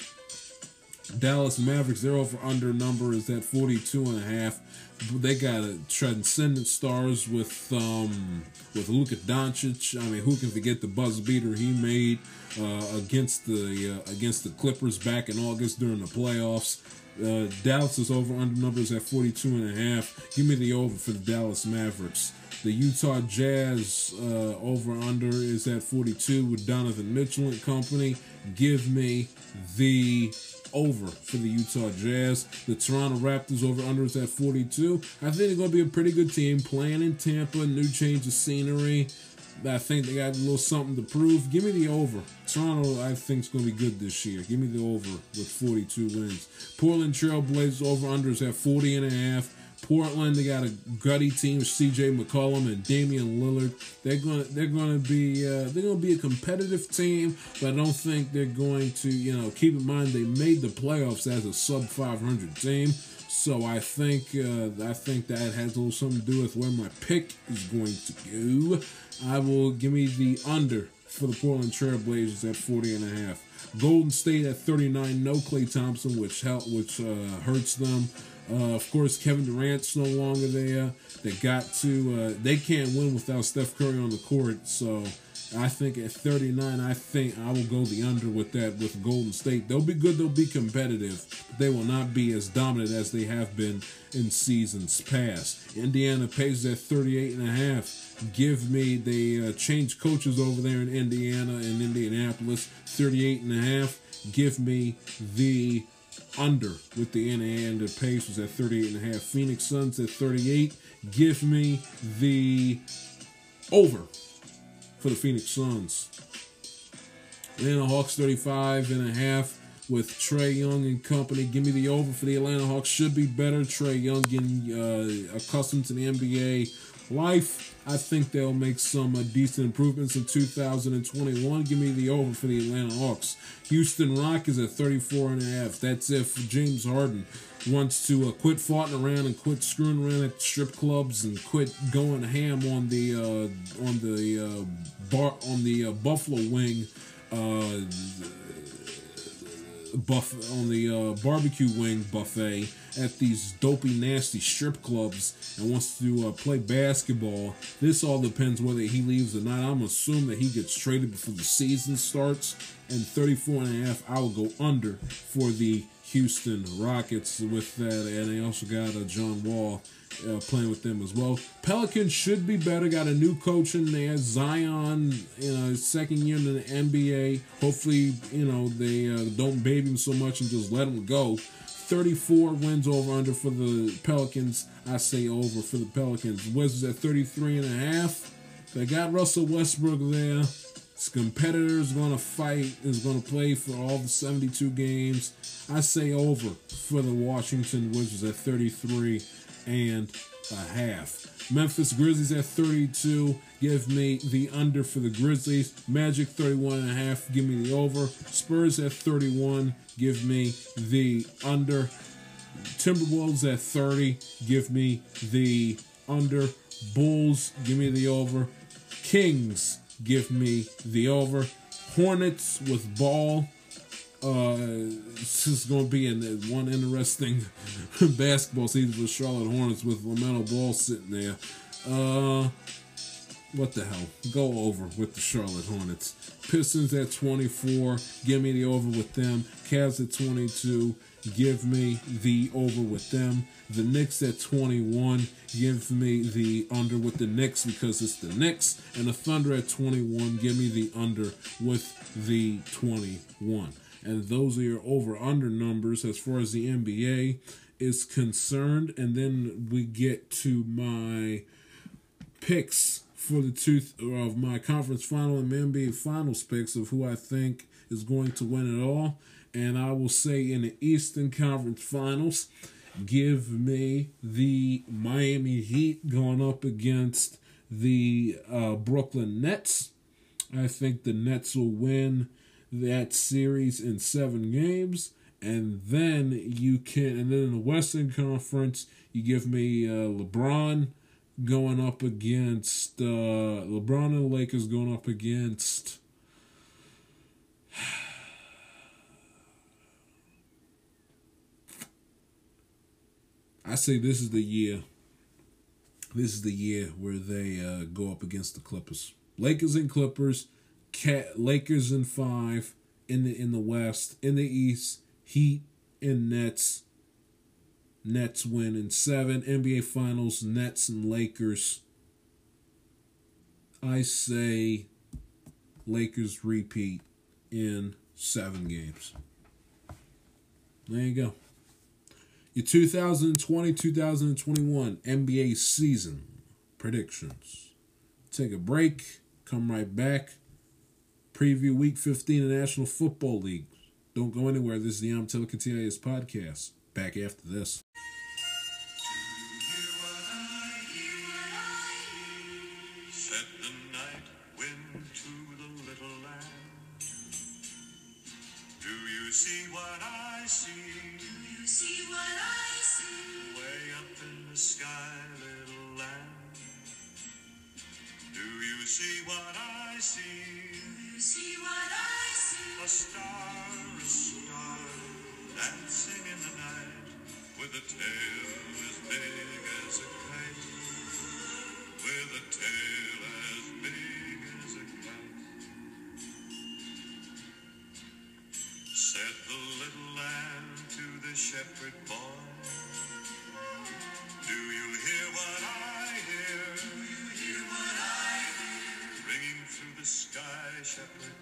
Speaker 1: Dallas Mavericks, their over under number is at 42 and a half. They got a transcendent stars with um with Luka Doncic. I mean, who can forget the buzz beater he made uh, against the uh, against the Clippers back in August during the playoffs. Uh, is over under numbers at 42 and a half. Give me the over for the Dallas Mavericks. The Utah Jazz uh, over under is at 42 with Donovan Mitchell and company. Give me the over for the Utah Jazz. The Toronto Raptors over under is at 42. I think they're going to be a pretty good team playing in Tampa. New change of scenery. I think they got a little something to prove. Give me the over. Toronto, I think, is going to be good this year. Give me the over with 42 wins. Portland Trailblazers over unders at 40 and a half. Portland, they got a gutty team C.J. McCollum and Damian Lillard. They're gonna they're gonna be uh, they're gonna be a competitive team, but I don't think they're going to you know keep in mind they made the playoffs as a sub 500 team. So I think uh, I think that has a little something to do with where my pick is going to go. I will give me the under for the Portland Trailblazers at 40 and a half. Golden State at 39, no Klay Thompson, which help, which uh, hurts them. Uh, of course, Kevin Durant's no longer there. They got to. Uh, they can't win without Steph Curry on the court. So I think at 39, I think I will go the under with that with Golden State. They'll be good. They'll be competitive. But they will not be as dominant as they have been in seasons past. Indiana Pacers at 38 and a half. Give me they uh, changed coaches over there in Indiana and Indianapolis. 38 and a half. Give me the under with the NA and the Pacers at 38 and a half. Phoenix Suns at 38. Give me the over for the Phoenix Suns. Atlanta Hawks 35 and a half with Trae Young and company. Give me the over for the Atlanta Hawks. Should be better. Trae Young getting uh, accustomed to the NBA life. I think they'll make some uh, decent improvements in 2021. Give me the over for the Atlanta Hawks. Houston Rockets at 34 and a half. That's if James Harden wants to uh, quit farting around and quit screwing around at strip clubs and quit going ham on the uh, on the uh, bar on the uh, Buffalo Wing uh, buff on the barbecue wing buffet at these dopey, nasty strip clubs and wants to uh, play basketball. This all depends whether he leaves or not. I'm assuming that he gets traded before the season starts. And 34 and a half, I will go under for the Houston Rockets with that. And they also got uh, John Wall uh, playing with them as well. Pelicans should be better. Got a new coach in there, Zion. You know, second year in the NBA. Hopefully, you know they uh, don't baby him so much and just let him go. 34 wins over under for the Pelicans. I say over for the Pelicans. Wizards at 33 and a half. They got Russell Westbrook there. His competitor is going to fight, is going to play for all the 72 games. I say over for the Washington Wizards at 33 and a half. Memphis Grizzlies at 32. Give me the under for the Grizzlies. Magic 31 and a half. Give me the over. Spurs at 31. Give me the under. Timberwolves at 30. Give me the under. Bulls. Give me the over. Kings. Give me the over. Hornets with ball. Uh, this is going to be in one interesting *laughs* basketball season for Charlotte Hornets with LaMelo Ball sitting there. Uh, what the hell? Go over with the Charlotte Hornets. Pistons at 24. Give me the over with them. Cavs at 22. Give me the over with them. The Knicks at 21. Give me the under with the Knicks because it's the Knicks. And the Thunder at 21. Give me the under with the 21 and those are your over under numbers as far as the NBA is concerned. And then we get to my picks for the two of my conference final and NBA finals picks of who I think is going to win it all. And I will say in the Eastern Conference Finals, give me the Miami Heat going up against the uh, Brooklyn Nets. I think the Nets will win that series in seven games. And then you can, and then in the Western Conference, you give me uh, LeBron going up against uh, LeBron and the Lakers going up against *sighs* I say this is the year. This is the year where they uh, go up against the Clippers. Lakers and Clippers. Cat Lakers in five in the in the West. In the East, Heat and Nets. Nets win in seven. NBA Finals, Nets and Lakers. I say Lakers repeat in seven games. There you go. Your 2020 2021 NBA season predictions. Take a break, come right back. Preview week 15 of the National Football League. Don't go anywhere. This is the I'm Telecatias podcast. Back after this
Speaker 2: see what I see. A star, a star, dancing in the night, with a tail as big as a kite. With a tail as big as a kite. Said the little lamb to the shepherd boy. shepherd.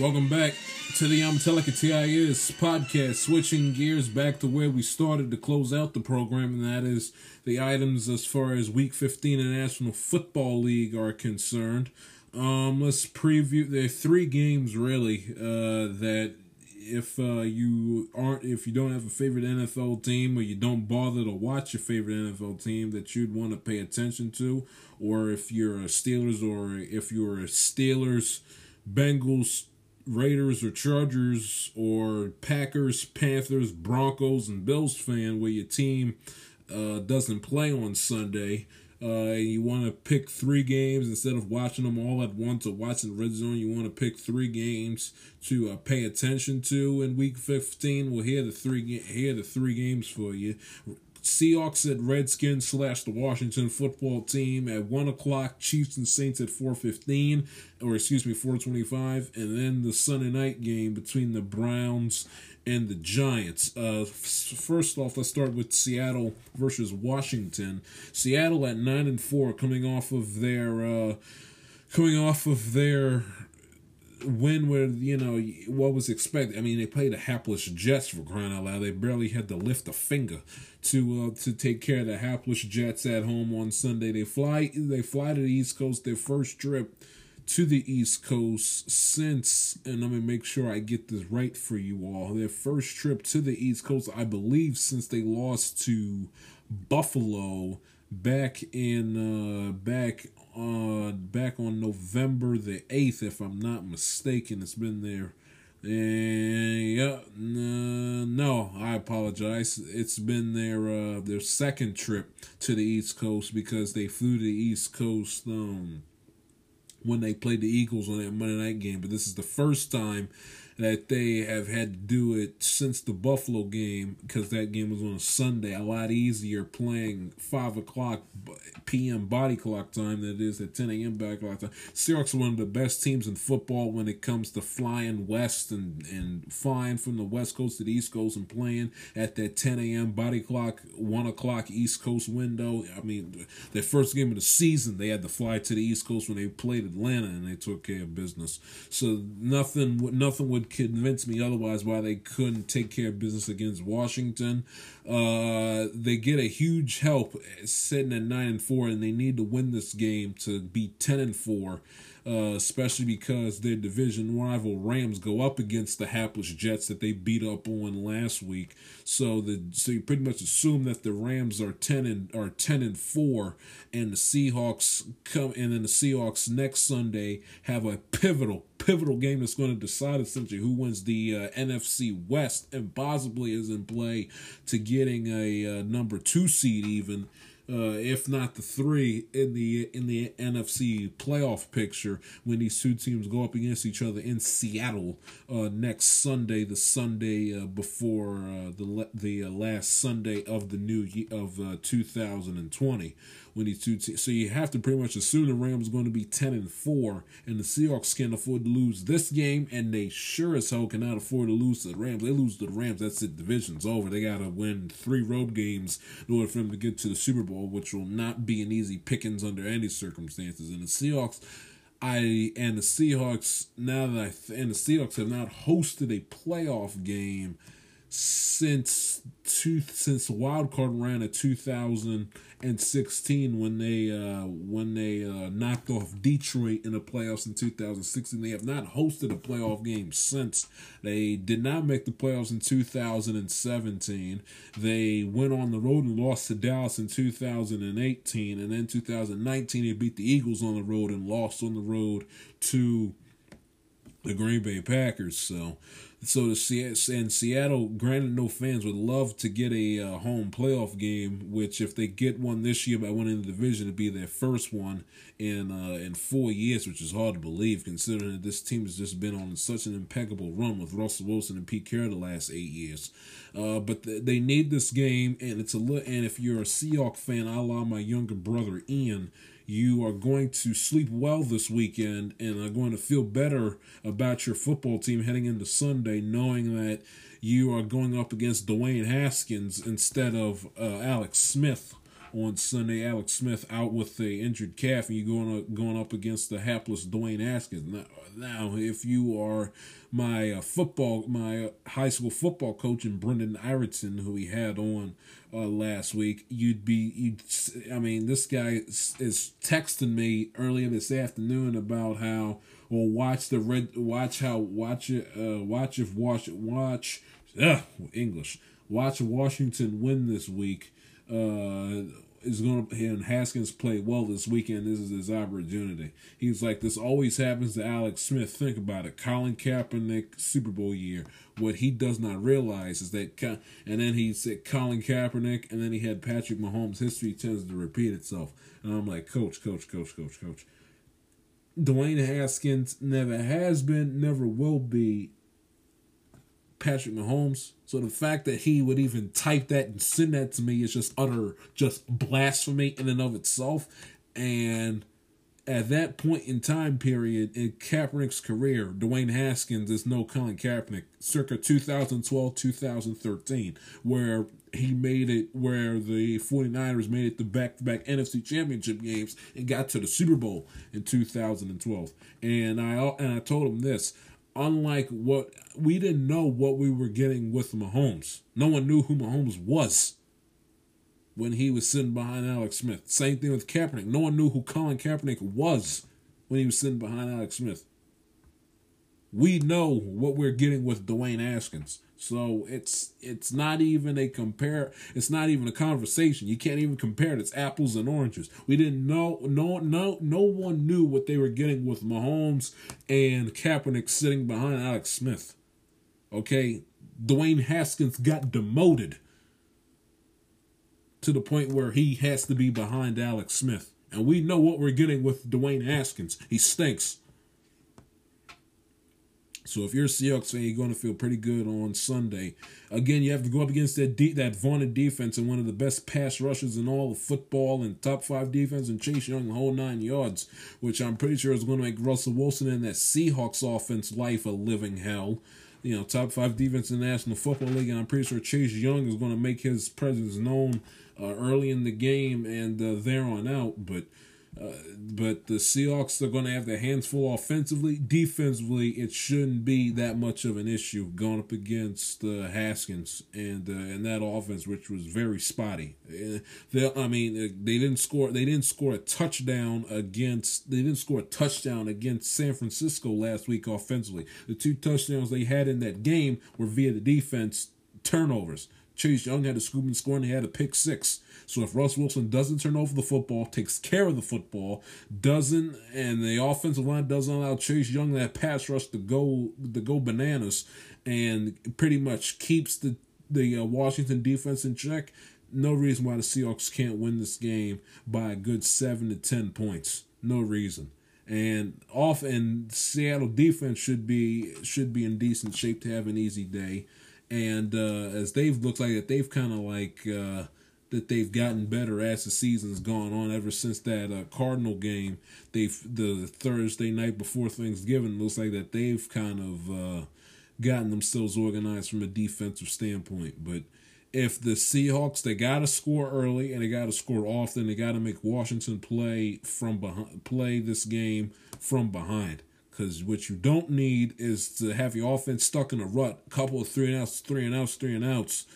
Speaker 1: Welcome back to the I'm TIS podcast, switching gears back to where we started to close out the program, and that is the items as far as Week 15 in the National Football League are concerned. Um, let's preview. There are three games really uh, that if uh, you aren't, if you don't have a favorite NFL team or you don't bother to watch your favorite NFL team, that you'd want to pay attention to, or if you're a Steelers or if you're a Steelers, Bengals Raiders or Chargers or Packers, Panthers, Broncos, and Bills fan where your team uh, doesn't play on Sunday, uh, you want to pick three games instead of watching them all at once or watching Red Zone. You want to pick three games to uh, pay attention to in Week 15. We'll hear the three here the three games for you. Seahawks at Redskins slash the Washington football team at one o'clock. Chiefs and Saints at four fifteen, or excuse me, four twenty five, and then the Sunday night game between the Browns and the Giants. Uh, first off, let's start with Seattle versus Washington. Seattle at nine and four, coming off of their uh, coming off of their win where you know what was expected. I mean, they played the hapless Jets for crying out loud. They barely had to lift a finger to uh, to take care of the hapless Jets at home on Sunday. They fly they fly to the East Coast. Their first trip to the East Coast since, and let me make sure I get this right for you all. Their first trip to the East Coast, I believe, since they lost to Buffalo back in uh back uh back on November the 8th if I'm not mistaken. It's been there. And yeah no, no I apologize. It's been their uh their second trip to the East Coast because they flew to the East Coast um when they played the Eagles on that Monday night game. But this is the first time that they have had to do it since the Buffalo game because that game was on a Sunday. A lot easier playing five o'clock p.m. body clock time than it is at 10 a.m. body clock time. Seahawks are one of the best teams in football when it comes to flying west and, and flying from the west coast to the east coast and playing at that 10 a.m. body clock, 1 o'clock east coast window. I mean, their first game of the season, they had to fly to the east coast when they played Atlanta and they took care of business. So nothing, nothing would convince me otherwise why they couldn't take care of business against Washington. Uh, they get a huge help sitting at nine and four, and they need to win this game to be ten and four. Uh, especially because their division rival Rams go up against the hapless Jets that they beat up on last week. So the so you pretty much assume that the Rams are ten and are ten and four, and the Seahawks come and then the Seahawks next Sunday have a pivotal pivotal game that's going to decide essentially who wins the uh, NFC West and possibly is in play to getting a uh, number two seed even uh, if not the three in the in the NFC playoff picture when these two teams go up against each other in Seattle uh, next Sunday, the Sunday uh, before uh, the the uh, last Sunday of the new year of uh, 2020 when these two teams. So you have to pretty much assume the Rams are going to be ten and four, and the Seahawks can't afford to lose this game, and they sure as hell cannot afford to lose to the Rams. They lose to the Rams, that's it. Division's over. They got to win three road games in order for them to get to the Super Bowl, which will not be an easy pickings under any circumstances. And the Seahawks. I and the Seahawks now that I and the Seahawks have not hosted a playoff game since two since wild card ran in 2016 when they uh when they uh knocked off Detroit in the playoffs in 2016 they have not hosted a playoff game since. They did not make the playoffs in 2017 they went on the road and lost to Dallas in 2018 and then 2019 they beat the Eagles on the road and lost on the road to the Green Bay Packers. So so the and Seattle, granted, no fans would love to get a uh, home playoff game. Which, if they get one this year by winning the division, it'd be their first one in uh, in four years, which is hard to believe considering that this team has just been on such an impeccable run with Russell Wilson and Pete Carroll the last eight years. Uh, but th- they need this game, and it's a li- and if you're a Seahawk fan, I allow my younger brother Ian you are going to sleep well this weekend and are going to feel better about your football team heading into Sunday, knowing that you are going up against Dwayne Haskins instead of uh, Alex Smith on Sunday. Alex Smith out with the injured calf, and you're going to, going up against the hapless Dwayne Haskins. Now, now if you are my uh, football, my uh, high school football coach, and Brendan Ireton, who we had on uh, last week, you'd be, you'd, I mean, this guy is, is texting me earlier this afternoon about how, well, watch the red, watch how, watch it, uh, watch if watch, watch, uh, English, watch Washington win this week. Uh, is going to and Haskins played well this weekend. This is his opportunity. He's like this always happens to Alex Smith. Think about it. Colin Kaepernick Super Bowl year. What he does not realize is that and then he said Colin Kaepernick and then he had Patrick Mahomes. History tends to repeat itself. And I'm like, coach, coach, coach, coach, coach. Dwayne Haskins never has been, never will be Patrick Mahomes. So the fact that he would even type that and send that to me is just utter just blasphemy in and of itself. And at that point in time period in Kaepernick's career, Dwayne Haskins is no Colin Kaepernick, circa 2012 2013, where he made it, where the 49ers made it the back to back NFC championship games and got to the Super Bowl in 2012. And I, and I told him this unlike what we didn't know what we were getting with Mahomes. No one knew who Mahomes was when he was sitting behind Alex Smith. Same thing with Kaepernick. No one knew who Colin Kaepernick was when he was sitting behind Alex Smith. We know what we're getting with Dwayne Haskins. So it's it's not even a compare. It's not even a conversation. You can't even compare it. It's apples and oranges. We didn't know. No no no one knew what they were getting with Mahomes and Kaepernick sitting behind Alex Smith. Okay, Dwayne Haskins got demoted to the point where he has to be behind Alex Smith. And we know what we're getting with Dwayne Haskins. He stinks. So if you're a Seahawks fan, you're going to feel pretty good on Sunday. Again, you have to go up against that de- that vaunted defense and one of the best pass rushers in all of football and top five defense and Chase Young the whole nine yards, which I'm pretty sure is going to make Russell Wilson and that Seahawks offense life a living hell. You know, top five defense in the National Football League, and I'm pretty sure Chase Young is going to make his presence known uh, early in the game and uh, there on out. But uh, but the Seahawks are going to have their hands full offensively. Defensively, it shouldn't be that much of an issue going up against uh, Haskins and uh, and that offense, which was very spotty. Uh, they, I mean, uh, they didn't score. They didn't score a touchdown against. They didn't score a touchdown against San Francisco last week offensively. The two touchdowns they had in that game were via the defense turnovers. Chase Young had a scoop and score, and he had a pick six. So if Russ Wilson doesn't turn over the football, takes care of the football, doesn't, and the offensive line doesn't allow Chase Young that pass rush to go to go bananas, and pretty much keeps the the uh, Washington defense in check, no reason why the Seahawks can't win this game by a good seven to ten points. No reason. And off and Seattle defense should be should be in decent shape to have an easy day. And uh, as they've looked like that, they've kind of like uh, that they've gotten better as the season's gone on. Ever since that uh, Cardinal game, they've the Thursday night before Thanksgiving looks like that they've kind of uh, gotten themselves organized from a defensive standpoint. But if the Seahawks they got to score early and they got to score often, they got to make Washington play from behind, play this game from behind. Because what you don't need is to have your offense stuck in a rut, couple of three and outs, three and outs, three and outs,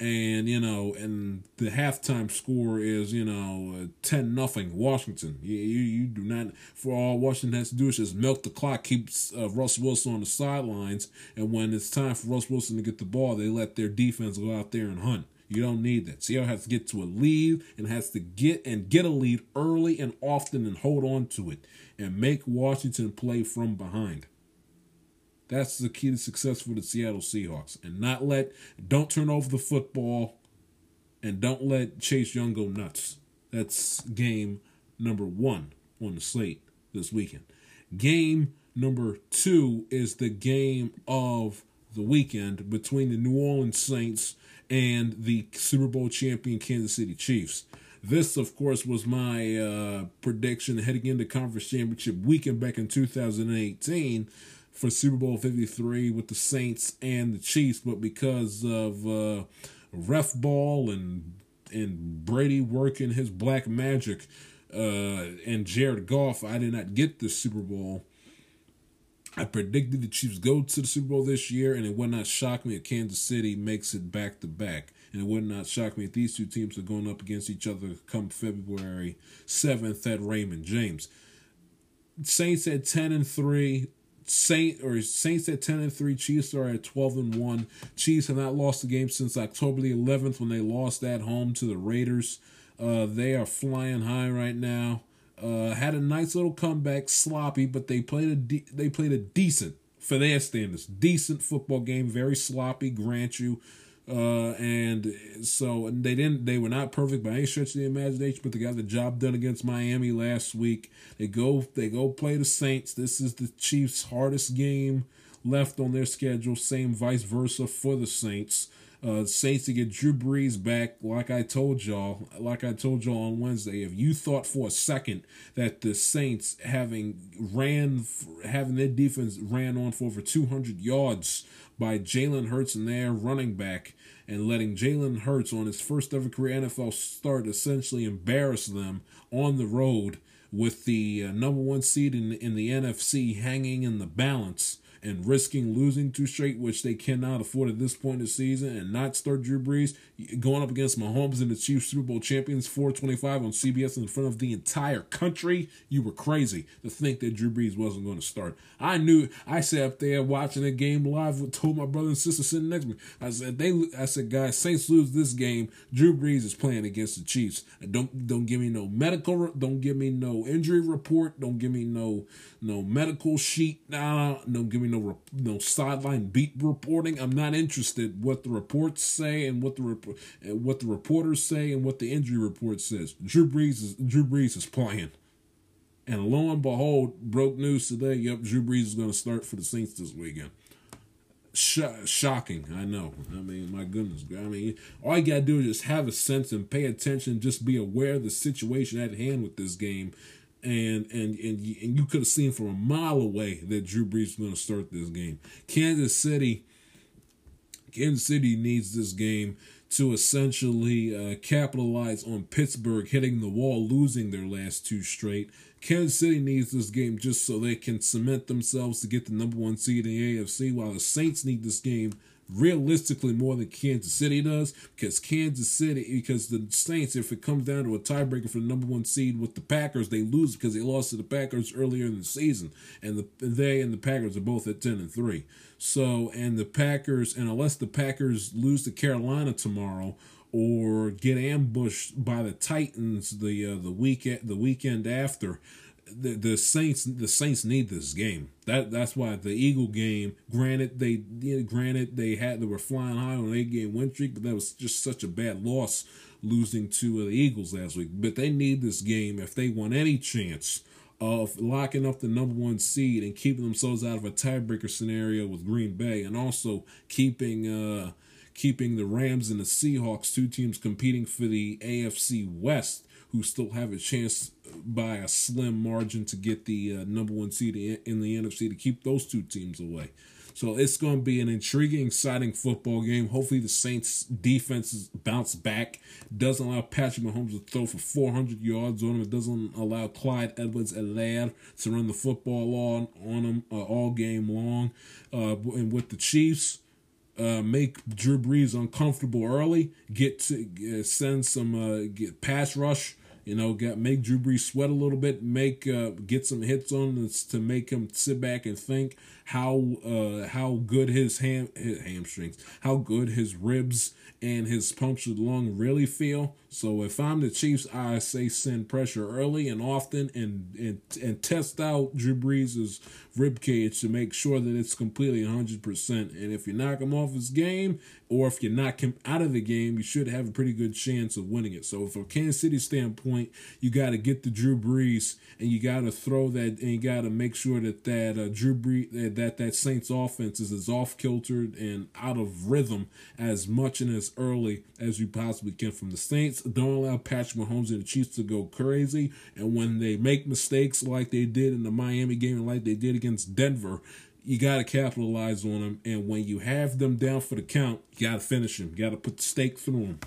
Speaker 1: and you know, and the halftime score is you know ten nothing Washington. You, you you do not for all Washington has to do is just milk the clock, keeps uh, Russ Wilson on the sidelines, and when it's time for Russ Wilson to get the ball, they let their defense go out there and hunt. You don't need that. Seattle has to get to a lead and has to get and get a lead early and often and hold on to it and make Washington play from behind. That's the key to success for the Seattle Seahawks. And not let, don't turn over the football and don't let Chase Young go nuts. That's game number one on the slate this weekend. Game number two is the game of the weekend between the New Orleans Saints and the Super Bowl champion Kansas City Chiefs. This, of course, was my uh, prediction heading into conference championship weekend back in 2018 for Super Bowl 53 with the Saints and the Chiefs, but because of uh, ref ball and and Brady working his black magic uh, and Jared Goff, I did not get the Super Bowl. I predicted the Chiefs go to the Super Bowl this year, and it would not shock me if Kansas City makes it back to back. And it would not shock me if these two teams are going up against each other come February 7th at Raymond James. Saints at 10 and 3, Saint or Saints at ten and three, Chiefs are at twelve and one. Chiefs have not lost a game since October the eleventh when they lost at home to the Raiders. Uh, they are flying high right now. Uh, had a nice little comeback, sloppy, but they played a de- they played a decent for their standards, decent football game. Very sloppy, grant you. Uh, and so they didn't. They were not perfect by any stretch of the imagination, but they got the job done against Miami last week. They go. They go play the Saints. This is the Chiefs' hardest game left on their schedule. Same vice versa for the Saints. Uh, Saints to get Drew Brees back, like I told y'all, like I told y'all on Wednesday. If you thought for a second that the Saints having ran, having their defense ran on for over 200 yards by Jalen Hurts and their running back, and letting Jalen Hurts on his first ever career NFL start essentially embarrass them on the road with the uh, number one seed in in the NFC hanging in the balance and risking losing two straight, which they cannot afford at this point in the season, and not start Drew Brees going up against Mahomes and the Chiefs Super Bowl champions 425 on CBS in front of the entire country. You were crazy to think that Drew Brees wasn't going to start. I knew. I sat up there watching the game live. Told my brother and sister sitting next to me. I said they. I said guys, Saints lose this game. Drew Brees is playing against the Chiefs. Don't don't give me no medical. Don't give me no injury report. Don't give me no no medical sheet. Nah, don't give me no no sideline beat reporting. I'm not interested what the reports say and what the rep- eh, what the reporters say and what the injury report says. Drew Brees is Drew Brees is playing, And lo and behold, broke news today. Yep, Drew Brees is going to start for the Saints this weekend. Sh- shocking, I know. I mean, my goodness. I mean, all you gotta do is just have a sense and pay attention. Just be aware of the situation at hand with this game, and and and and you could have seen from a mile away that Drew Brees was going to start this game. Kansas City, Kansas City needs this game to essentially uh, capitalize on Pittsburgh hitting the wall, losing their last two straight. Kansas City needs this game just so they can cement themselves to get the number one seed in the AFC, while the Saints need this game realistically more than Kansas City does because Kansas City because the Saints if it comes down to a tiebreaker for the number one seed with the Packers they lose because they lost to the Packers earlier in the season. And the they and the Packers are both at 10 and 3 so and the Packers and unless the Packers lose to Carolina tomorrow or get ambushed by the Titans the uh, the weekend the weekend after the, the Saints the Saints need this game. That that's why the Eagle game. Granted, they granted they had they were flying high on an eight game win streak, but that was just such a bad loss losing to the Eagles last week. But they need this game if they want any chance of locking up the number one seed and keeping themselves out of a tiebreaker scenario with Green Bay, and also keeping uh keeping the Rams and the Seahawks, two teams competing for the AFC West who still have a chance by a slim margin to get the uh, number one seed in the NFC to keep those two teams away. So it's going to be an intriguing, exciting football game. Hopefully, the Saints' defense bounce back. Doesn't allow Patrick Mahomes to throw for 400 yards on him. It doesn't allow Clyde Edwards-Helaire to run the football on on him uh, all game long. Uh, and with the Chiefs, uh, make Drew Brees uncomfortable early. Get to uh, send some uh, get pass rush you know, get make Drew Brees sweat a little bit, make uh, get some hits on this to make him sit back and think how uh, how good his ham his hamstrings, how good his ribs and his punctured lung really feel. So if I'm the Chiefs, I say send pressure early and often and and and test out Drew Brees' rib cage to make sure that it's completely 100%. And if you knock him off his game or if you knock him out of the game, you should have a pretty good chance of winning it. So from Kansas City standpoint, you got to get the Drew Brees and you got to throw that and you got to make sure that that uh, Drew Brees that, that that Saints offense is as off kiltered and out of rhythm as much and as early as you possibly can from the Saints. Don't allow Patrick Mahomes and the Chiefs to go crazy. And when they make mistakes like they did in the Miami game and like they did against Denver, you got to capitalize on them. And when you have them down for the count, you got to finish them. You got to put the stake through them.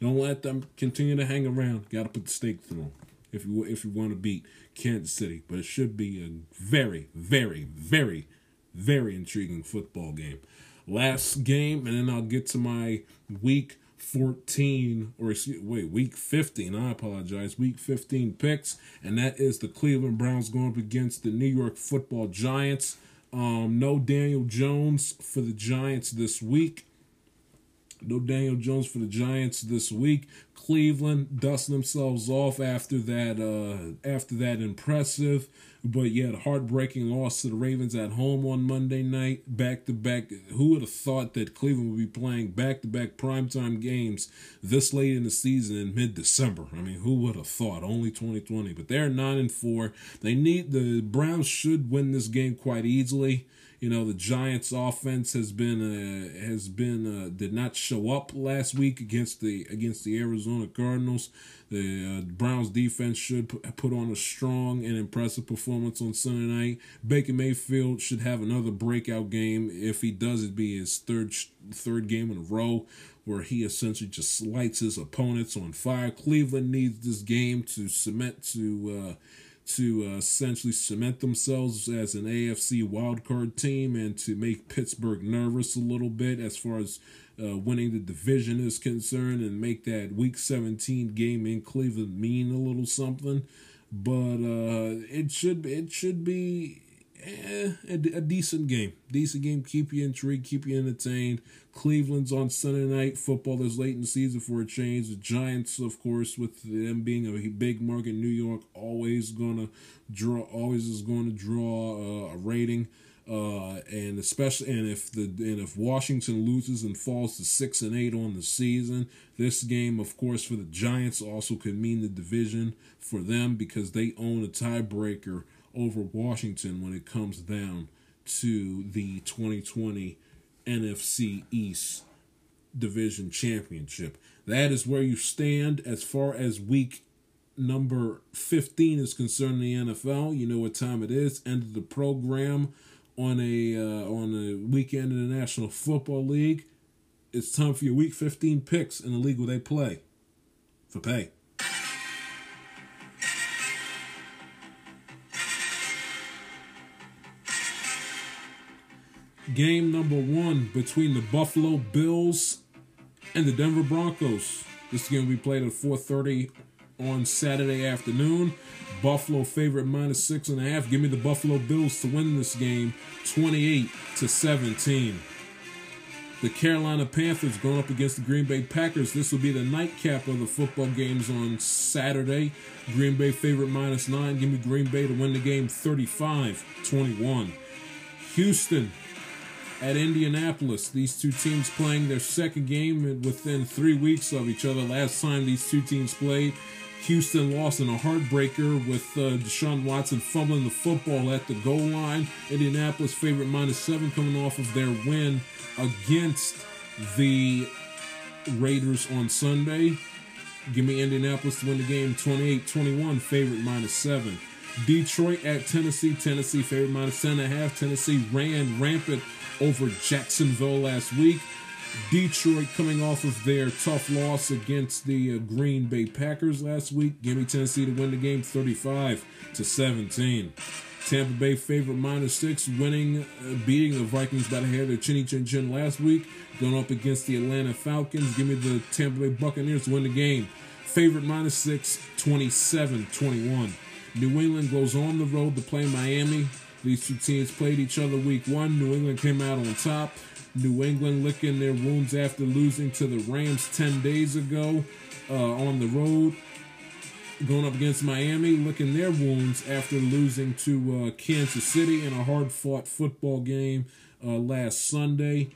Speaker 1: Don't let them continue to hang around. You got to put the stake through them if you if you want to beat Kansas City. But it should be a very, very, very, very intriguing football game. Last game, and then I'll get to my week 14 or excuse, wait week 15 i apologize week 15 picks and that is the cleveland browns going up against the new york football giants um, no daniel jones for the giants this week no Daniel Jones for the Giants this week. Cleveland dusting themselves off after that uh, after that impressive but yet heartbreaking loss to the Ravens at home on Monday night. Back to back. Who would have thought that Cleveland would be playing back to back primetime games this late in the season in mid December? I mean, who would have thought? Only 2020. But they're 9 and 4. They need the Browns should win this game quite easily. You know the Giants' offense has been uh, has been uh, did not show up last week against the against the Arizona Cardinals. The uh, Browns' defense should put on a strong and impressive performance on Sunday night. Baker Mayfield should have another breakout game. If he does, it be his third third game in a row where he essentially just lights his opponents on fire. Cleveland needs this game to cement to. To uh, essentially cement themselves as an AFC wildcard team and to make Pittsburgh nervous a little bit as far as uh, winning the division is concerned and make that Week 17 game in Cleveland mean a little something. But uh, it should it should be eh, a, a, decent game. Decent game. Keep you intrigued. Keep you entertained. Cleveland's on Sunday night. Football is late in the season for a change. The Giants, of course, with them being a big market, New York always gonna draw. Always is going to draw uh, a rating. Uh, and especially and if the and if Washington loses and falls to six and eight on the season, this game, of course, for the Giants also could mean the division for them because they own a tiebreaker over Washington when it comes down to the 2020 NFC East Division Championship. That is where you stand as far as week number 15 is concerned in the NFL. You know what time it is. End of the program on a uh, on a weekend in the National Football League. It's time for your week 15 picks in the league where they play for pay. Game number one between the Buffalo Bills and the Denver Broncos. This game will be played at 4:30 on Saturday afternoon. Buffalo favorite minus six and a half. Give me the Buffalo Bills to win this game, 28 to 17. The Carolina Panthers going up against the Green Bay Packers. This will be the nightcap of the football games on Saturday. Green Bay favorite minus nine. Give me Green Bay to win the game 35 21. Houston at Indianapolis. These two teams playing their second game within three weeks of each other. Last time these two teams played, Houston lost in a heartbreaker with uh, Deshaun Watson fumbling the football at the goal line. Indianapolis favorite minus seven coming off of their win against the Raiders on Sunday. Give me Indianapolis to win the game 28 21, favorite minus seven. Detroit at Tennessee. Tennessee favorite minus 10 and a half. Tennessee ran rampant over Jacksonville last week. Detroit coming off of their tough loss against the uh, Green Bay Packers last week. Give me Tennessee to win the game 35 to 17. Tampa Bay favorite minus six, winning, uh, beating the Vikings by the hair of their chinny chin chin last week. Going up against the Atlanta Falcons. Give me the Tampa Bay Buccaneers to win the game. Favorite minus six, 27 21. New England goes on the road to play Miami. These two teams played each other week one. New England came out on top. New England licking their wounds after losing to the Rams 10 days ago uh, on the road. Going up against Miami, licking their wounds after losing to uh, Kansas City in a hard fought football game uh, last Sunday.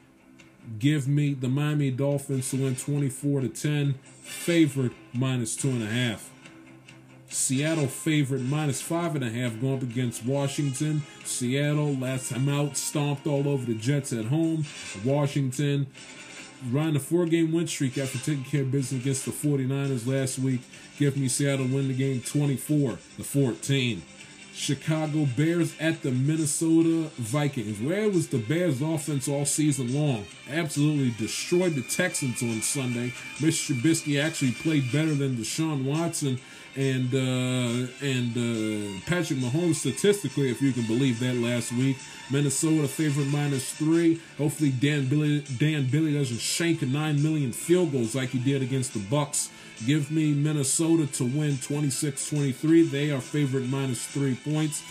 Speaker 1: Give me the Miami Dolphins to win 24 to 10, favored minus two and a half. Seattle favorite minus five and a half going up against Washington. Seattle last time out stomped all over the Jets at home. Washington riding a four game win streak after taking care of business against the 49ers last week. Give me Seattle win the game 24 to 14. Chicago Bears at the Minnesota Vikings. Where was the Bears offense all season long? Absolutely destroyed the Texans on Sunday. Mr. Trubisky actually played better than Deshaun Watson and uh, and uh, Patrick Mahomes statistically, if you can believe that, last week. Minnesota favorite minus three. Hopefully Dan Billy Dan Bailey doesn't shank nine million field goals like he did against the Bucks. Give me Minnesota to win 26-23. They are favorite minus three points.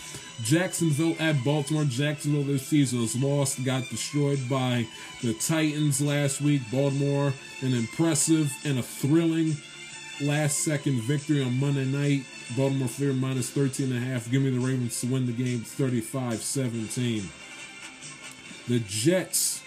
Speaker 1: Jacksonville at Baltimore. Jacksonville this season has lost, got destroyed by the Titans last week. Baltimore, an impressive and a thrilling last second victory on Monday night. Baltimore favorite minus 13 and a half. Give me the Ravens to win the game 35-17. The Jets.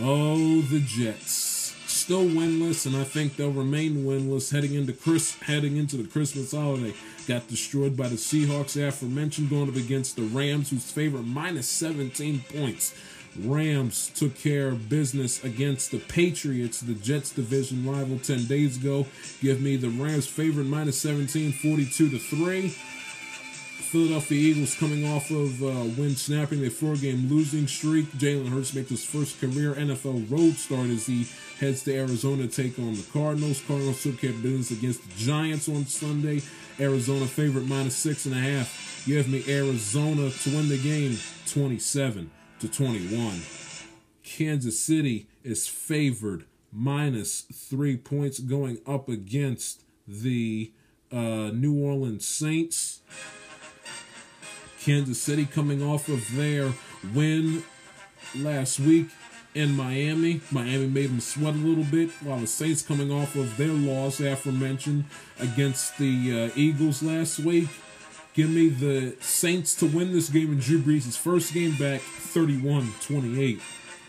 Speaker 1: Oh, the Jets. Still winless, and I think they'll remain winless heading into Chris heading into the Christmas holiday. Got destroyed by the Seahawks aforementioned, going up against the Rams, whose favorite minus 17 points. Rams took care of business against the Patriots, the Jets division rival 10 days ago. Give me the Rams favorite minus 17, 42 to 3. Philadelphia Eagles coming off of uh, win snapping their four game losing streak. Jalen Hurts makes his first career NFL road start as he heads to Arizona to take on the Cardinals. Cardinals took care of business against the Giants on Sunday. Arizona favorite minus six and a half. Give me Arizona to win the game 27 to 21. Kansas City is favored minus three points going up against the uh, New Orleans Saints. Kansas City coming off of their win last week in Miami. Miami made them sweat a little bit, while the Saints coming off of their loss aforementioned against the uh, Eagles last week. Give me the Saints to win this game in Drew Brees' first game back, 31 28.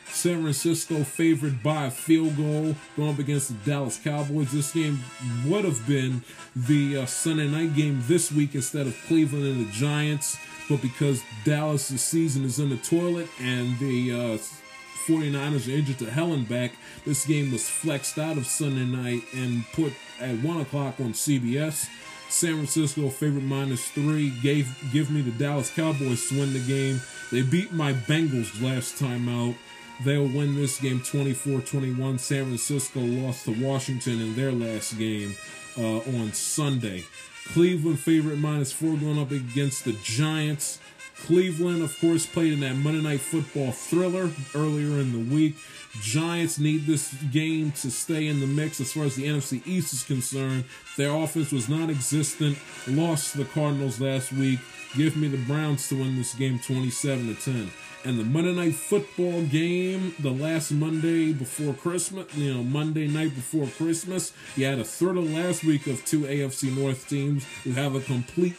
Speaker 1: San Francisco favored by a field goal going up against the Dallas Cowboys. This game would have been the uh, Sunday night game this week instead of Cleveland and the Giants, but because Dallas' season is in the toilet and the uh, 49ers are injured to hell and back, this game was flexed out of Sunday night and put at 1 o'clock on CBS. San Francisco favorite minus three. Gave give me the Dallas Cowboys to win the game. They beat my Bengals last time out. They'll win this game 24-21. San Francisco lost to Washington in their last game uh, on Sunday. Cleveland favorite minus four going up against the Giants. Cleveland, of course, played in that Monday Night Football thriller earlier in the week. Giants need this game to stay in the mix as far as the NFC East is concerned. Their offense was non existent, lost to the Cardinals last week. Give me the Browns to win this game 27 to 10. And the Monday Night Football game, the last Monday before Christmas, you know, Monday night before Christmas, you had a third of last week of two AFC North teams who have a complete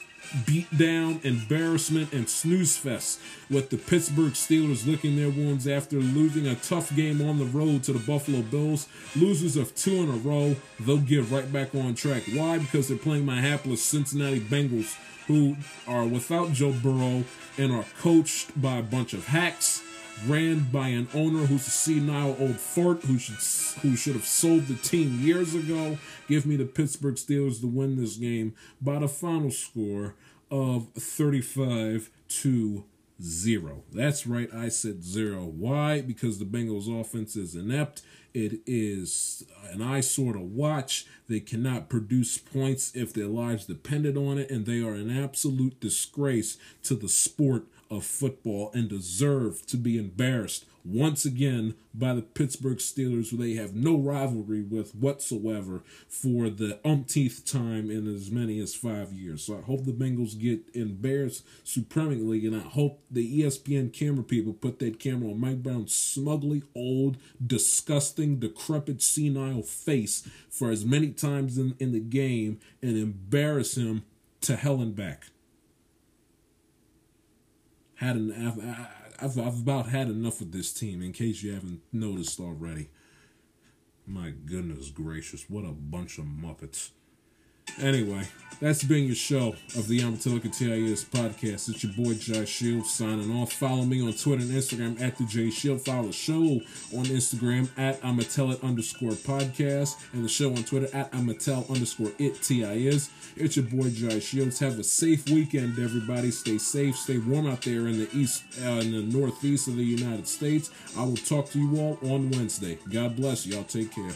Speaker 1: beat down, embarrassment, and snooze fest with the Pittsburgh Steelers licking their wounds after losing a tough game on the road to the Buffalo Bills. Losers of two in a row, they'll get right back on track. Why? Because they're playing my hapless Cincinnati Bengals, who are without Joe Burrow and are coached by a bunch of hacks ran by an owner who's a senile old fart who should who should have sold the team years ago. Give me the Pittsburgh Steelers to win this game by the final score of 35 to 0. That's right, I said 0. Why? Because the Bengals offense is inept. It is an eyesore to watch. They cannot produce points if their lives depended on it, and they are an absolute disgrace to the sport of football and deserve to be embarrassed once again by the Pittsburgh Steelers, who they have no rivalry with whatsoever for the umpteenth time in as many as five years. So I hope the Bengals get embarrassed supremely, and I hope the ESPN camera people put that camera on Mike Brown's smugly old, disgusting, decrepit, senile face for as many times in, in the game and embarrass him to hell and back had an I've, I've about had enough of this team. In case you haven't noticed already. My goodness gracious, what a bunch of muppets. Anyway, that's been your show of the Amatillica TIS podcast. It's your boy Jai Shield signing off. Follow me on Twitter and Instagram at the J Shield. Follow the show on Instagram at Amatel underscore podcast and the show on Twitter at Amatel underscore it TIS. It's your boy Jai Shields. Have a safe weekend, everybody. Stay safe, stay warm out there in the east, uh, in the northeast of the United States. I will talk to you all on Wednesday. God bless. Y'all take care.